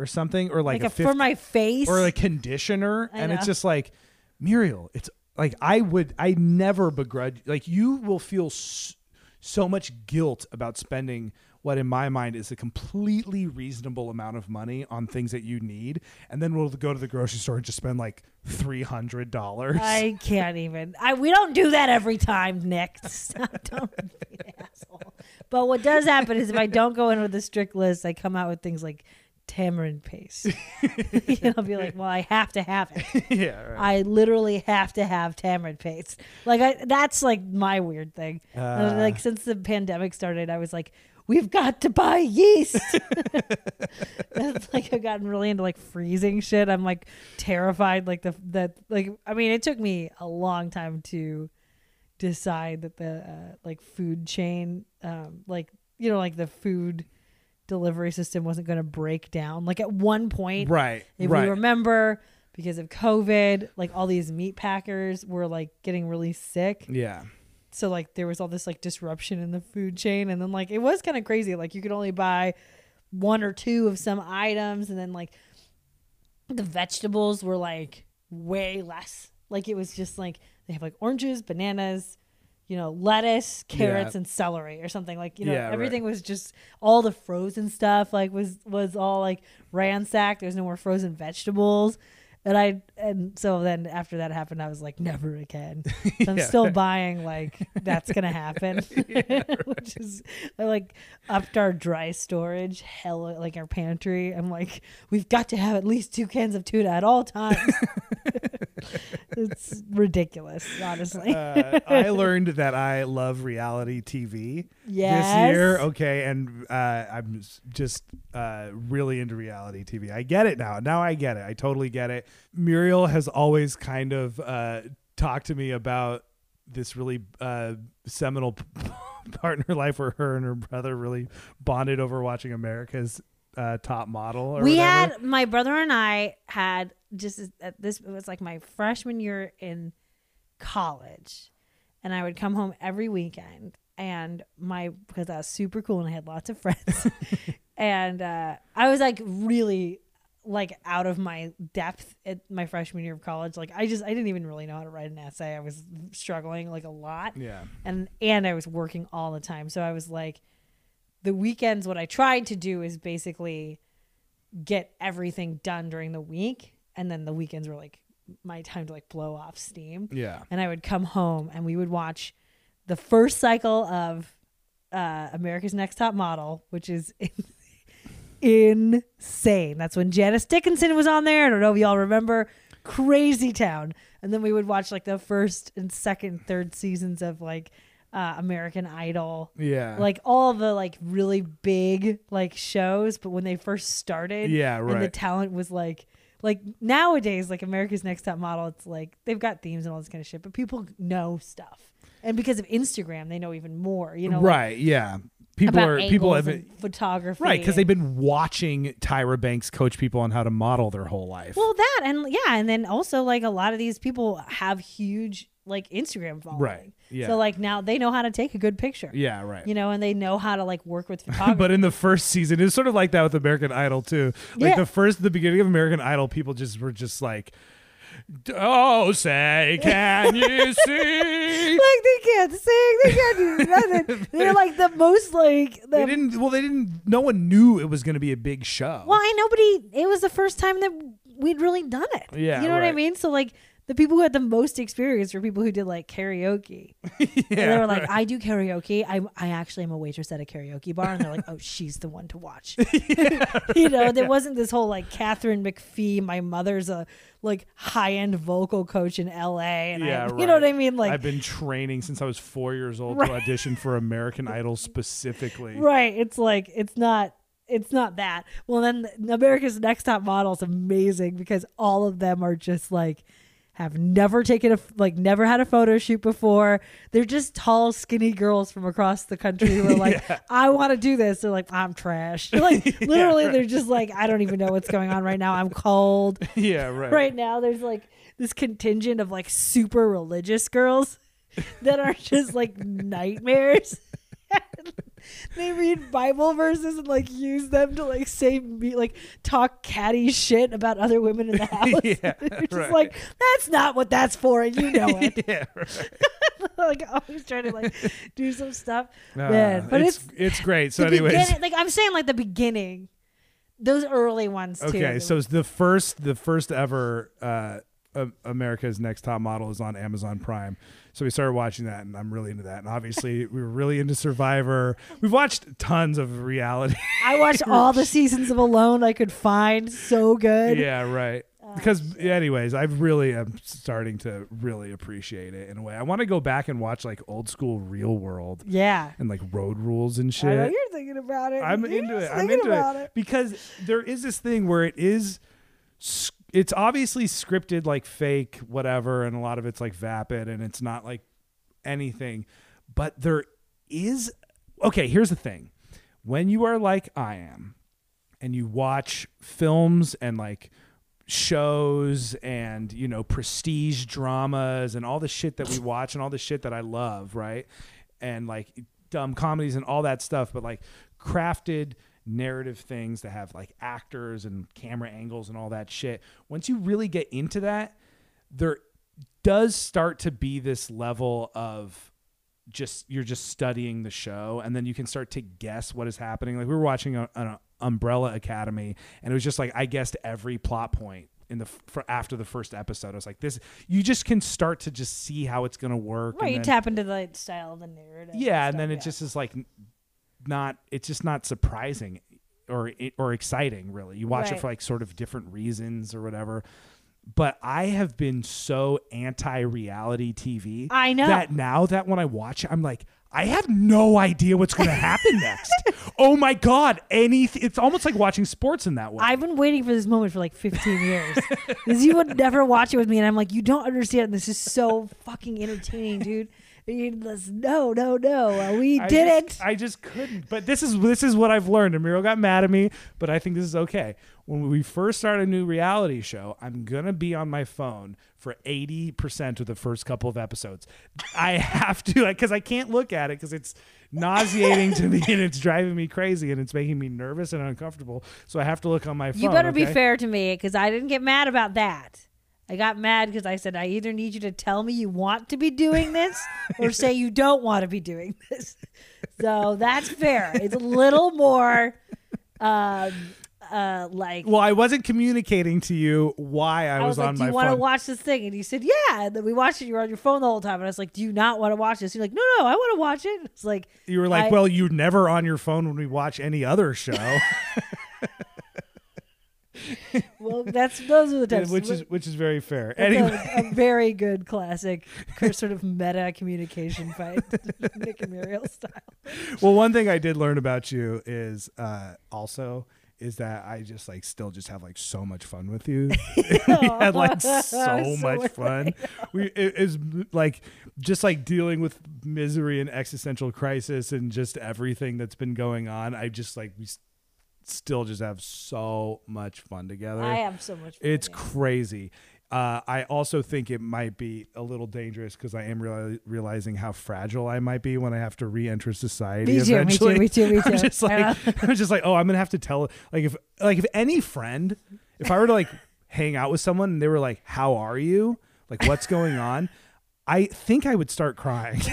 or something, or like, like, a a, 50 for my face. or a conditioner, I and it's just like Muriel. It's like I would, I never begrudge. Like you will feel s- so much guilt about spending what, in my mind, is a completely reasonable amount of money on things that you need, and then we'll go to the grocery store and just spend like three hundred dollars. I can't even. I we don't do that every time, Nick. <laughs> Stop, don't be an asshole. But what does happen is if I don't go in with a strict list, I come out with things like tamarind paste. <laughs> <laughs> and I'll be like, well, I have to have it. <laughs> yeah, right. I literally have to have tamarind paste. Like I, that's like my weird thing. Uh. like since the pandemic started, I was like, we've got to buy yeast. It's like I've gotten really into like freezing shit. I'm like terrified. Like the that like I mean, it took me a long time to decide that the uh, like food chain, um, like you know, like the food delivery system wasn't going to break down. Like at one point, right, if right. we remember, because of COVID, like all these meat packers were like getting really sick. yeah, So like there was all this like disruption in the food chain, and then like it was kind of crazy. Like you could only buy one or two of some items, and then like the vegetables were like way less. Like it was just like they have like oranges, bananas, you know, lettuce, carrots, Yeah. and celery or something. Like you know, Yeah, right. everything was just all the frozen stuff. Like was was all like ransacked. There's no more frozen vegetables. And I and so then after that happened, I was like, never again. <laughs> So I'm Yeah. still buying like that's gonna happen, <laughs> <laughs> which is I like upped our dry storage, hell like our pantry. I'm like, we've got to have at least two cans of tuna at all times. It's ridiculous, honestly. uh, I learned that I love reality TV yes. this year. Okay, and uh, I'm just uh, really into reality TV. I get it now. Now I get it. I totally get it. Muriel has always kind of uh, talked to me about this really uh, seminal p- <laughs> part in her life where her and her brother really bonded over watching America's uh, Top Model. Or we whatever. had my brother and I had just at this it was like my freshman year in college, and I would come home every weekend, and my because I was super cool and I had lots of friends, <laughs> and uh, I was like really like out of my depth at my freshman year of college. Like I just I didn't even really know how to write an essay. I was struggling like a lot yeah. and and I was working all the time. So I was like the weekends what I tried to do is basically get everything done during the week and then the weekends were like my time to like blow off steam. Yeah. And I would come home and we would watch the first cycle of uh, America's Next Top Model, which is <laughs> insane. That's when Janice Dickinson was on there. I don't know if y'all remember. Crazy Town. And then we would watch like the first and second, third seasons of like uh, American Idol. Yeah. Like all the like really big like shows, but when they first started, Yeah, and the talent was like like nowadays, like America's Next Top Model, it's like they've got themes and all this kind of shit, but people know stuff, and because of Instagram, they know even more. You know, like, right. Yeah. People are people have and photography, Right, because they've been watching Tyra Banks coach people on how to model their whole life. well that and yeah, and then also like a lot of these people have huge like Instagram following, Right, yeah. So like now they know how to take a good picture, yeah, right. You know, and they know how to like work with photography. <laughs> but in the first season, it's sort of like that with American Idol too. Like Yeah. the first, the beginning of American Idol, people just were just like, "Oh, say, can you <laughs> see?" like they can't sing, they can't do <laughs> nothing. They're like the most like the they didn't. Well, they didn't. No one knew it was going to be a big show. Well, I he, it was the first time that we'd really done it. Yeah, You know what I mean? So, like, the people who had the most experience were people who did, like, karaoke. <laughs> yeah, and they were like, right. I do karaoke. I, I actually am a waitress at a karaoke bar. And they're like, <laughs> oh, she's the one to watch. <laughs> you know, there wasn't this whole, like, Katharine McPhee, my mother's a, like, high end vocal coach in LA. And yeah, I, right. you know what I mean? Like, I've been training since I was four years old Right. to audition for American Idol specifically. Right. It's like it's not it's not that. Well then America's Next Top Model is amazing because all of them are just like have never taken a like never had a photo shoot before. They're just tall, skinny girls from across the country who are <laughs> like, I want to do this. They're like, I'm trash. Like <laughs> literally, they're just like, I don't even know what's going on right now. I'm cold. <laughs> Yeah, right. Right now, there's like this contingent of like super religious girls that are just like nightmares. They read Bible verses and like use them to like say me like talk catty shit about other women in the <laughs> house. <laughs> Yeah, You're just right. like that's not what that's for, and you know <laughs> it. yeah, like always trying to like do some stuff. Uh, Man, but it's, it's, it's great. So, the anyways, like I'm saying, like the beginning, those early ones too. okay. So it's the first, the first ever uh, America's Next Top Model is on Amazon Prime. So we started watching that, and I'm really into that. And obviously, <laughs> we were really into Survivor. We've watched tons of reality. I watched <laughs> all the seasons of Alone I could find. So good. yeah, right. Oh, Because, anyways, I really am starting to really appreciate it in a way. I want to go back and watch like old school Real World Yeah. and like Road Rules and shit. I know you're thinking about it. I'm You're into it. I'm into about it. because there is this thing where it is. s- It's obviously scripted, like fake, whatever, and a lot of it's like vapid, and it's not like anything. But there is. Okay, here's the thing: when you are like I am, and you watch films and like shows and you know prestige dramas and all the shit that we watch and all the shit that I love, right? And like dumb comedies and all that stuff, but like crafted narrative things that have like actors and camera angles and all that shit. Once you really get into that, there does start to be this level of just you're just studying the show and then you can start to guess what is happening like we were watching a, an umbrella academy and it was just like i guessed every plot point in the for after the first episode i was like this you just can start to just see how it's going to work Right, and you then- tap into the style of the narrative. yeah and stuff, then it yeah. just is like not it's just not surprising or or exciting really you watch it for like sort of different reasons or whatever but i have been so anti-reality tv I know. that now that when i watch it i'm like i have no idea what's going to happen <laughs> next oh my god anything it's almost like watching sports in that way I've been waiting for this moment for like 15 years. <laughs> Because you would never watch it with me, and I'm like, you don't understand. This is so fucking entertaining, dude. And no, no, no. uh, We <laughs> I did just- it. I just couldn't. But this is this is what I've learned. And Muriel got mad at me, but I think this is okay. When we first start a new reality show, I'm gonna be on my phone for 80% of the first couple of episodes. I have to, because I can't look at it because it's nauseating to me <laughs> and it's driving me crazy and it's making me nervous and uncomfortable. So I have to look on my phone. You better be fair to me because I didn't get mad about that. I got mad because I said, I either need you to tell me you want to be doing this or <laughs> say you don't want to be doing this. So that's fair. It's a little more um, uh, like. Well, I wasn't communicating to you why I, I was, on like, "Do my you want to watch this thing?" And you said, "Yeah." And then we watched it. You were on your phone the whole time, and I was like, "Do you not want to watch this?" You're like, "No, no, I want to watch it." It's like you were like, I- well, you're never on your phone when we watch any other show. <laughs> <laughs> well, that's those are the times. <laughs> which is which is very fair. Anyway, a, a <laughs> very good classic sort of meta communication fight, Nick and Muriel style. well, one thing I did learn about you is uh, also is that I just like still just have like so much fun with you. we had like so, So much fun. We it is like just like dealing with misery and existential crisis and just everything that's been going on. I just like we still just have so much fun together. I have so much. Fun It's it. crazy. Uh, I also think it might be a little dangerous because I am reali- realizing how fragile I might be when I have to re-enter society. Me too, me too, me too, me too. <laughs> I'm just like <laughs> I'm just like, oh, I'm gonna have to tell like if like if any friend, if I were to like hang out with someone and they were like, "How are you? Like, what's going on?" I think I would start crying. <laughs>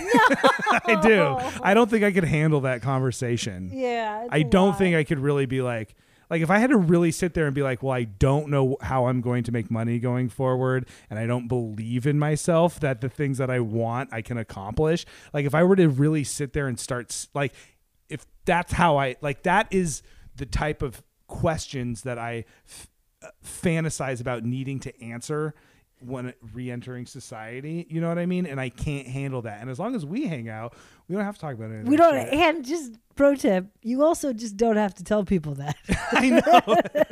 I do. I don't think I could handle that conversation. Yeah, I don't lot. think I could really be like like if I had to really sit there and be like, well, I don't know how I'm going to make money going forward and I don't believe in myself that the things that I want I can accomplish. Like if I were to really sit there and start like if that's how I like that is the type of questions that I f- uh, fantasize about needing to answer when re-entering society, you know what I mean? And I can't handle that. And as long as we hang out, we don't have to talk about it. we don't. And just pro tip: you also just don't have to tell people that. <laughs> I know.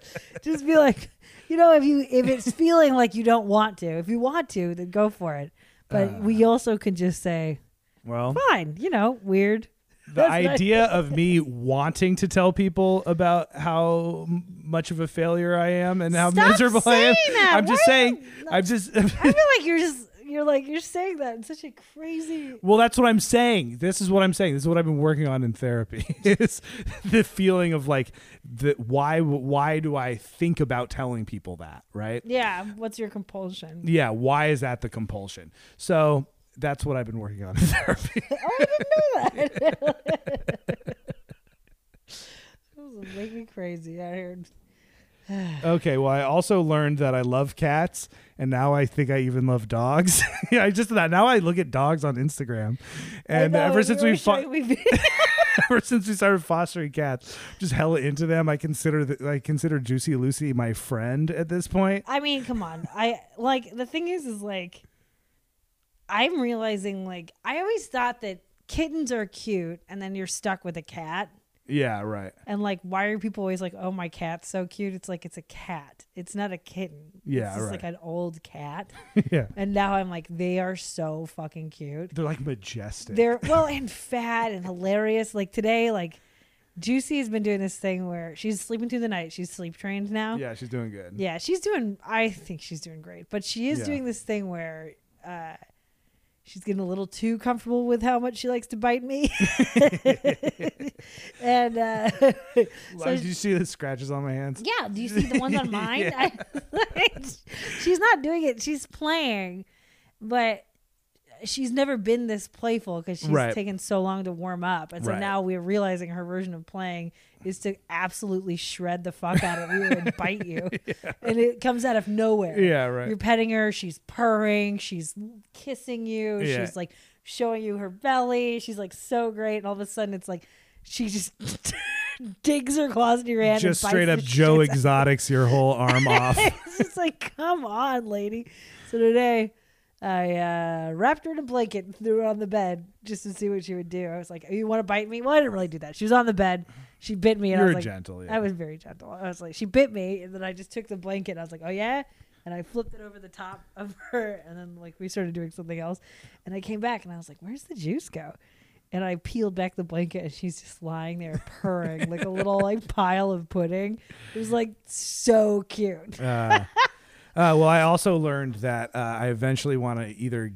<laughs> just be like, you know, if you if it's feeling like you don't want to, if you want to, then go for it. But Uh. we also can just say, Well, fine, you know, weird. The That's nice. idea of me wanting to tell people about how much of a failure I am and how Stop miserable I am. that. I'm just Why are saying. I'm just. <laughs> I feel like you're just you're like you're saying that in such a crazy. Well, that's what I'm saying. This is what I'm saying. This is what I've been working on in therapy. <laughs> is the feeling of like the why why do I think about telling people that, right? Yeah. What's your compulsion? Yeah, why is that the compulsion? So that's what I've been working on in <laughs> therapy. oh, I didn't know that. <laughs> This make me crazy. I heard. <sighs> okay, well, I also learned that I love cats, and now I think I even love dogs. yeah, <laughs> I just that now I look at dogs on Instagram, and know, ever since we fo- ever since we started fostering cats, just hella into them. I consider the, I consider Juicy Lucy my friend at this point. I mean, come on. I like the thing is, is like, I'm realizing like I always thought that kittens are cute, and then you're stuck with a cat. Yeah, right. And like, why are people always like, "Oh, my cat's so cute"? It's like it's a cat. It's not a kitten. Yeah, it's just like an old cat. <laughs> yeah, And now I'm like, they are so fucking cute. they're like majestic. They're <laughs> well and fat and hilarious. Like today, like Juicy has been doing this thing where she's sleeping through the night. She's sleep trained now. yeah, she's doing good. Yeah, she's doing. I think she's doing great, but she is Yeah. doing this thing where uh, she's getting a little too comfortable with how much she likes to bite me. <laughs> and uh, Like, <laughs> so Did you see the scratches on my hands? yeah, do you see the ones on <laughs> mine? I, she's not doing it. She's playing, but she's never been this playful because she's Right. taken so long to warm up. And so Right. now we're realizing her version of playing is to absolutely shred the fuck out of you and bite you. <laughs> And it comes out of nowhere. Yeah, right. You're petting her, she's purring, she's kissing you, Yeah. she's like showing you her belly. She's like so great. And all of a sudden it's like she just <laughs> digs her claws into your hand. and just straight up Joe Exotics your whole <laughs> arm off. it's just like, come on, lady. So today, I uh, wrapped her in a blanket and threw her on the bed just to see what she would do. I was like, "You want to bite me?" Well, I didn't really do that. She was on the bed. She bit me, and I You're was like, gentle. Yeah. I was very gentle. I was like, she bit me, and then I just took the blanket. And I was like, "Oh yeah," and I flipped it over the top of <laughs> her, and then like we started doing something else. And I came back, and I was like, "Where's the juice go?" And I peeled back the blanket, and she's just lying there purring like a little like pile of pudding. It was like so cute. Uh, uh, well, I also learned that uh, I eventually want to either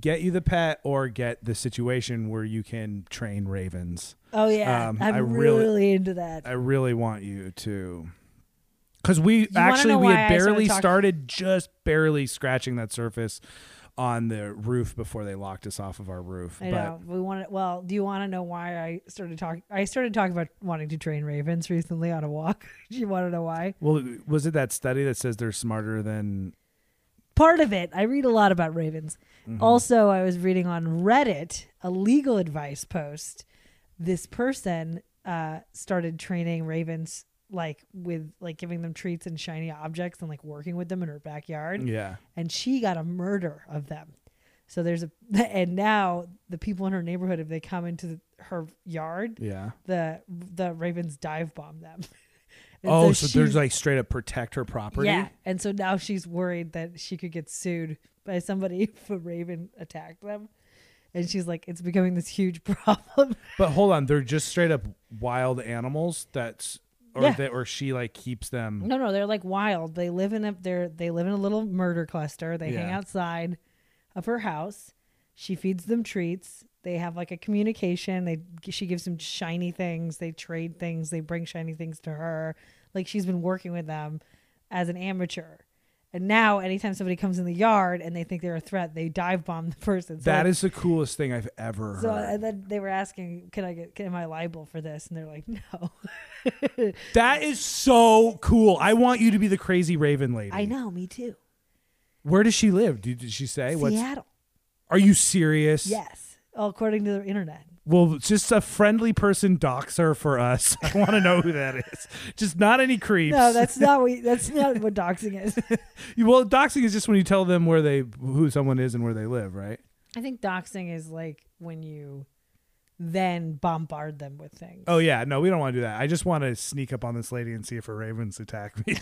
get you the pet or get the situation where you can train ravens. Oh yeah, Um, I'm I really, really- into that. I really want you to. Because we wanna actually we had barely started, just barely scratching that surface on the roof before they locked us off of our roof. I but know. We want to. Well, do you want to know why I started talking? I started talking about wanting to train ravens recently on a walk. <laughs> do you want to know why? well, was it that study that says they're smarter than? Part of it. I read a lot about ravens. Mm-hmm. Also, I was reading on Reddit a legal advice post. This person uh, started training ravens like with like giving them treats and shiny objects and like working with them in her backyard. Yeah. and she got a murder of them. So there's a <laughs> and now the people in her neighborhood, if they come into the, her yard, Yeah. the the ravens dive bomb them. <laughs> And Oh, so, she's- there's like straight up protect her property. yeah, and so now she's worried that she could get sued by somebody <laughs> if a raven attacked them, and she's like, it's becoming this huge problem. But hold on, they're just straight up wild animals. That's or Yeah. that or she like keeps them. No, no, they're like wild. They live in a they're they live in a little murder cluster. They hang outside of her house. She feeds them treats. They have like a communication. They she gives them shiny things. They trade things. They bring shiny things to her. Like she's been working with them as an amateur. And now, anytime somebody comes in the yard and they think they're a threat, they dive bomb the person. So That is the coolest thing I've ever so. heard. And then they were asking, "Can I get? Can, am I liable for this?" And they're like, <laughs> "No." <laughs> that is so cool. I want you to be the crazy raven lady. I know. Me too. Where does she live? Did, did she say? What's, Seattle. are you serious? Yes. According to the internet. Well, just a friendly person dox her for us. <laughs> I want to know who that is. Just not any creeps. No, that's not <laughs> what that's not what doxing is. <laughs> well, doxing is just when you tell them where they who someone is and where they live, right? I think doxing is like when you then bombard them with things. Oh yeah, no, we don't want to do that. I just want to sneak up on this lady and see if her ravens attack me.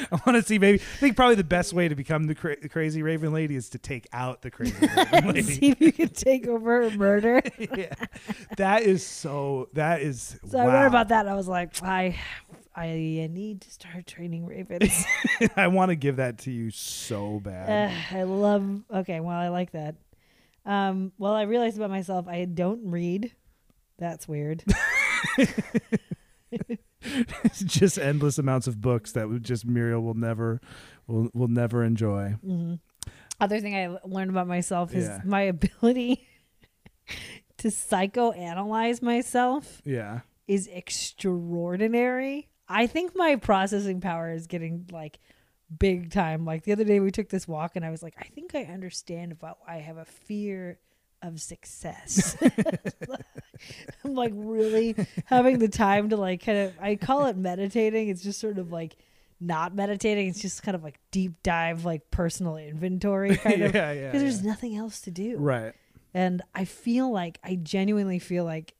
<laughs> I want to see maybe. I think probably the best way to become the, cra- the crazy raven lady is to take out the crazy <laughs> raven lady. See if you can take over her murder. <laughs> yeah. That is so. That is. So I wow. read about that and I was like, I I need to start training ravens. I want to give that to you so bad. Uh, I love. Okay, well, I like that. Um, well, I realized about myself, I don't read. That's weird. <laughs> just endless amounts of books that just Muriel will never will will never enjoy. hmm Other thing I learned about myself is Yeah. my <laughs> ability to psychoanalyze myself Yeah. is extraordinary. I think my processing power is getting like big time. Like the other day, we took this walk, and I was like, I think I understand about why I have a fear of success. <laughs> I'm like really having the time to like kind of. I call it meditating. It's just sort of like not meditating. It's just kind of like deep dive, like personal inventory <laughs> kind of. yeah, yeah. Because there's nothing else to do. Right. And I feel like I genuinely feel like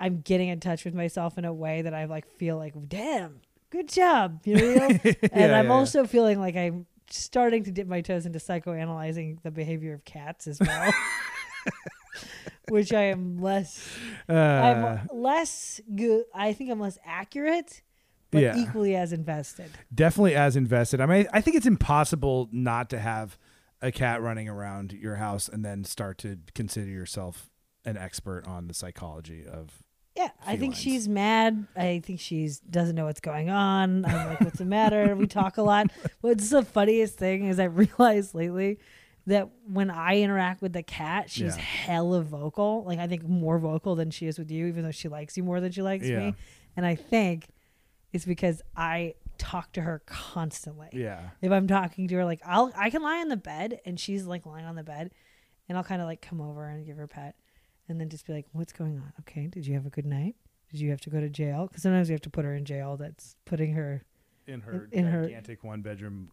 I'm getting in touch with myself in a way that I like feel like, damn, good job, you know. <laughs> and Yeah, I'm yeah, also feeling like I'm starting to dip my toes into psychoanalyzing the behavior of cats as well. <laughs> Which I am less Uh, I'm less good I think I'm less accurate, but Yeah. equally as invested. definitely as invested. I mean, I think it's impossible not to have a cat running around your house and then start to consider yourself an expert on the psychology of. Yeah, I think felines. she's mad. I think she's doesn't know what's going on. I'm like, what's the matter? We talk a lot. <laughs> What's the funniest thing is I <laughs> realized lately that when I interact with the cat, she's Yeah. hella vocal. Like I think more vocal than she is with you, even though she likes you more than she likes Yeah. me. And I think it's because I talk to her constantly. Yeah. If I'm talking to her, like I'll I can lie on the bed and she's like lying on the bed, and I'll kind of like come over and give her a pet, and then just be like, "What's going on? Okay, did you have a good night? Did you have to go to jail? Because sometimes we have to put her in jail. That's putting her. In her In her- gigantic one bedroom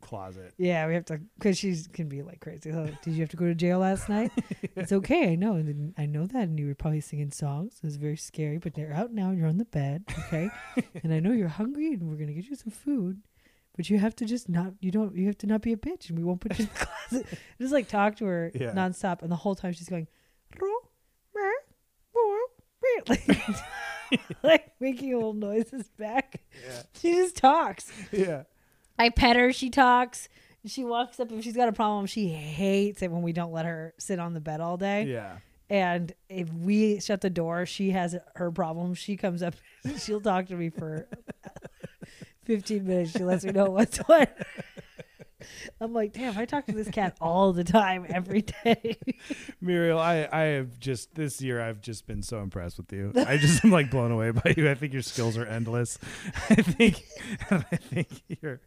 closet. Yeah, we have to because she can be like crazy. So, did you have to go to jail last night? <laughs> It's okay. I know. And then I know that, and you were probably singing songs. It was very scary, but they're out now. You're on the bed, okay? <laughs> and I know you're hungry, and we're gonna get you some food. But you have to just not. You don't. You have to not be a bitch, and we won't put you in the <laughs> closet. Just like talk to her Yeah. nonstop, and the whole time she's going, "Ro, mer, ro, mer," <laughs> like, <laughs> like making little noises back. Yeah. She just talks. Yeah. I pet her, she talks. She walks up if she's got a problem. She hates it when we don't let her sit on the bed all day. Yeah. And if we shut the door, she has her problem. She comes up, <laughs> she'll talk to me for 15 minutes. She lets me know what's what. I'm like, damn, I talk to this cat all the time, every day. <laughs> Muriel, I, I have just this year I've just been so impressed with you. I just am like blown away by you. I think your skills are endless. <laughs> I think <laughs> I think your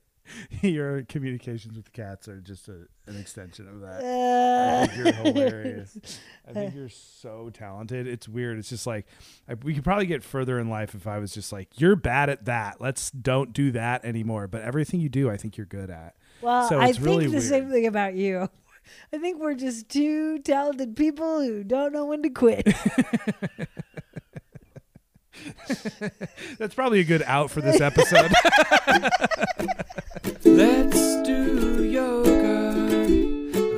your communications with cats are just a, an extension of that. I think you're hilarious. I think you're so talented. It's weird. It's just like I, we could probably get further in life if I was just like, "You're bad at that. Let's don't do that anymore." But everything you do, I think you're good at. Well, So I it's think really the weird. same thing about you. <laughs> I think we're just two talented people who don't know when to quit. <laughs> <laughs> That's probably a good out for this episode. Let's do yoga.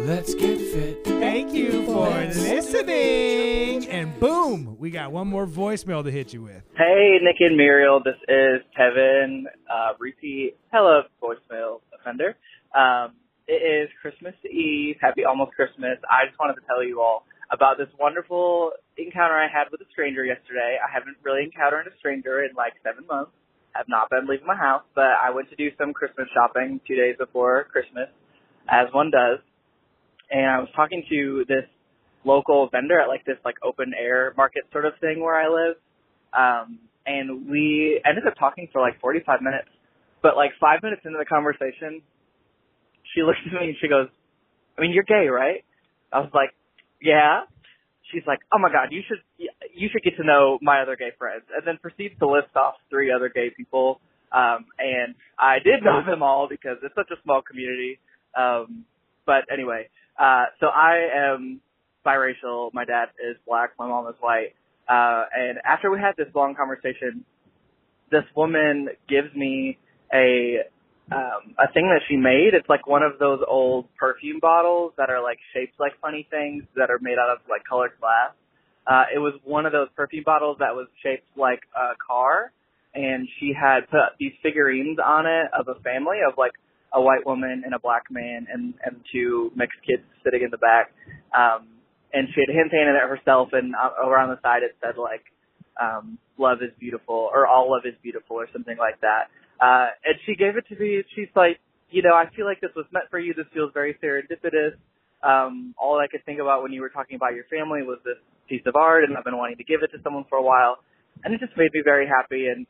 Let's get fit. Thank you for listening. And boom, we got one more voicemail to hit you with. Hey, Nick and Muriel. This is Kevin, uh, repeat hella voicemail offender. Um, it is Christmas Eve. Happy almost Christmas. I just wanted to tell you all about this wonderful encounter I had with a stranger yesterday. I haven't really encountered a stranger in like seven months. Have not been leaving my house, but I went to do some Christmas shopping two days before Christmas, as one does. And I was talking to this local vendor at like this like open air market sort of thing where I live. Um, and we ended up talking for like 45 minutes. But like five minutes into the conversation, she <laughs> looks at me and she goes, I mean, you're gay, right? I was like, yeah. She's like, oh my god, you should, you should get to know my other gay friends. And then proceeds to list off three other gay people. Um, and I did know them all because it's such a small community. Um, but anyway, uh, so I am biracial. My dad is black. My mom is white. Uh, and after we had this long conversation, this woman gives me a um, a thing that she made. It's like one of those old perfume bottles that are like shaped like funny things that are made out of like colored glass. Uh, it was one of those perfume bottles that was shaped like a car, and she had put these figurines on it of a family of like a white woman and a black man and and two mixed kids sitting in the back. Um, and she had hand painted it herself, and uh, over on the side it said like um, "Love is beautiful" or "All love is beautiful" or something like that. Uh, and she gave it to me. She's like, you know, I feel like this was meant for you. This feels very serendipitous. Um, all I could think about when you were talking about your family was this piece of art, and I've been wanting to give it to someone for a while, and it just made me very happy and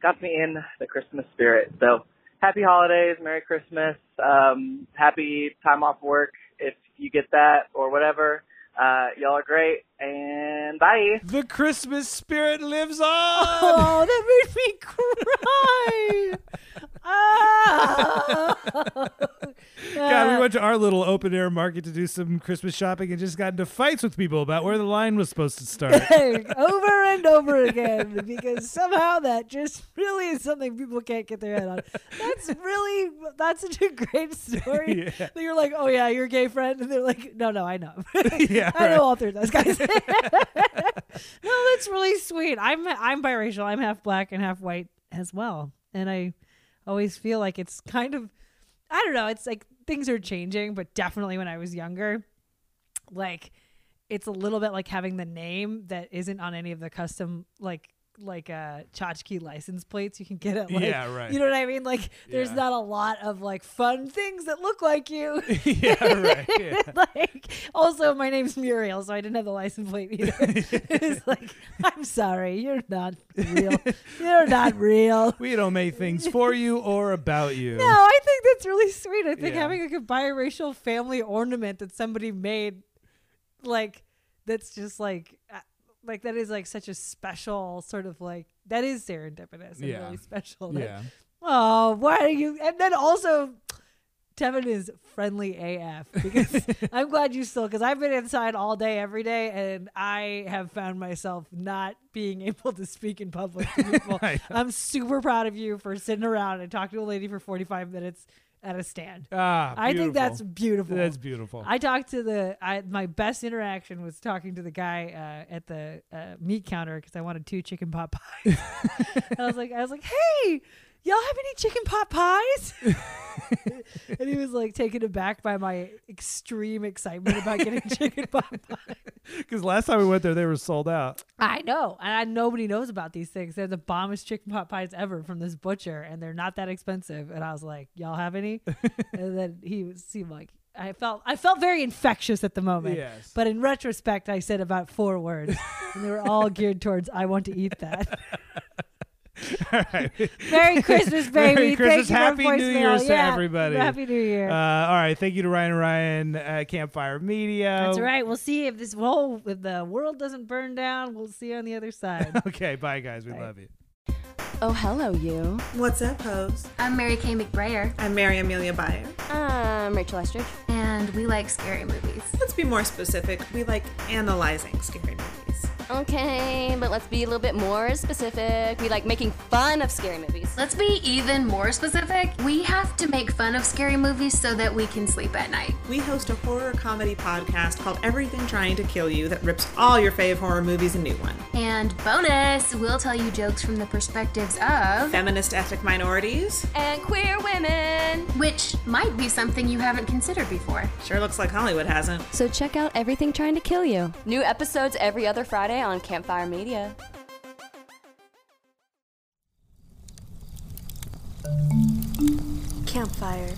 got me in the Christmas spirit. So happy holidays, Merry Christmas, um, happy time off work if you get that or whatever. Uh, y'all are great, and bye. The Christmas spirit lives on. Oh, that made me cry. <laughs> ah. <laughs> God, we went <laughs> to our little open air market to do some Christmas shopping and just got into fights with people about where the line was supposed to start. <laughs> over and over again because somehow that just really is something people can't get their head on. That's really that's such a great story. Yeah. That you're like, oh yeah, your gay friend, and they're like, no, no, I know, Yeah, I know all three of those guys. no, that's really sweet. I'm I'm biracial. I'm half black and half white as well, and I always feel like it's kind of I don't know. It's like things are changing, but definitely when I was younger, like it's a little bit like having the name that isn't on any of the custom like like uh tchotchke license plates you can get at like Yeah, right. you know what I mean? Like there's Yeah. not a lot of like fun things that look like you. <laughs> yeah, right. <laughs> Yeah. like also my name's Muriel, so I didn't have the license plate either. <laughs> it's like I'm sorry, you're not real. you're not real. We don't make things for you or about you. No, I think that's really sweet. I think Yeah. having like a biracial family ornament that somebody made, like that's just like, uh, like that is like such a special sort of like that is serendipitous and Yeah. really special. that- Yeah. Oh, why are you? And then also, Tevin is friendly AF because <laughs> I'm glad you still because I've been inside all day every day and I have found myself not being <laughs> able to speak in public to people. <laughs> I'm super proud of you for sitting around and talking to a lady for 45 minutes at a stand. Ah, I think that's beautiful. beautiful. That's beautiful. I talked to the I my best interaction was talking to the guy uh, at the uh, meat counter because I wanted two chicken pot pies. <laughs> I was like, I was like, hey, y'all have any chicken pot pies? <laughs> and he was like taken aback by my extreme excitement about getting <laughs> chicken pot pies. Because last time we went there, they were sold out. I know, and I, nobody knows about these things. They're the bombest chicken pot pies ever from this butcher, and they're not that expensive. And I was like, "Y'all have any?" <laughs> and then he was- seemed like I felt I felt very infectious at the moment. Yes. But in retrospect, I said about four words, and they were all geared towards "I want to eat that." All right. Merry Christmas, <laughs> baby! Merry Christmas. Thank Happy for New voicemail. Year's to Yeah, everybody. Happy New Year. Uh, all right. Thank you to Ryan Ryan, uh, Campfire Media. That's right. We'll see if this whole if the world doesn't burn down. We'll see you on the other side. <laughs> Okay. Bye, guys. We Bye. love you. Oh, hello, you. What's up, hoes? I'm Mary Kay McBrayer, I'm Mary Amelia Byer. I'm Rachel Estridge. and we like scary movies. Let's be more specific. We like analyzing scary movies. Okay, but let's be a little bit more specific. We like making fun of scary movies. Let's be even more specific. We have to make fun of scary movies so that we can sleep at night. We host a horror comedy podcast called Everything Trying to Kill You that rips all your fave horror movies a new one. And bonus, we'll tell you jokes from the perspectives of, Feminist ethnic minorities. And queer women. which might be something you haven't considered before. Sure looks like Hollywood hasn't. So check out Everything Trying to Kill You. New episodes every other Friday on Campfire Media. Campfire.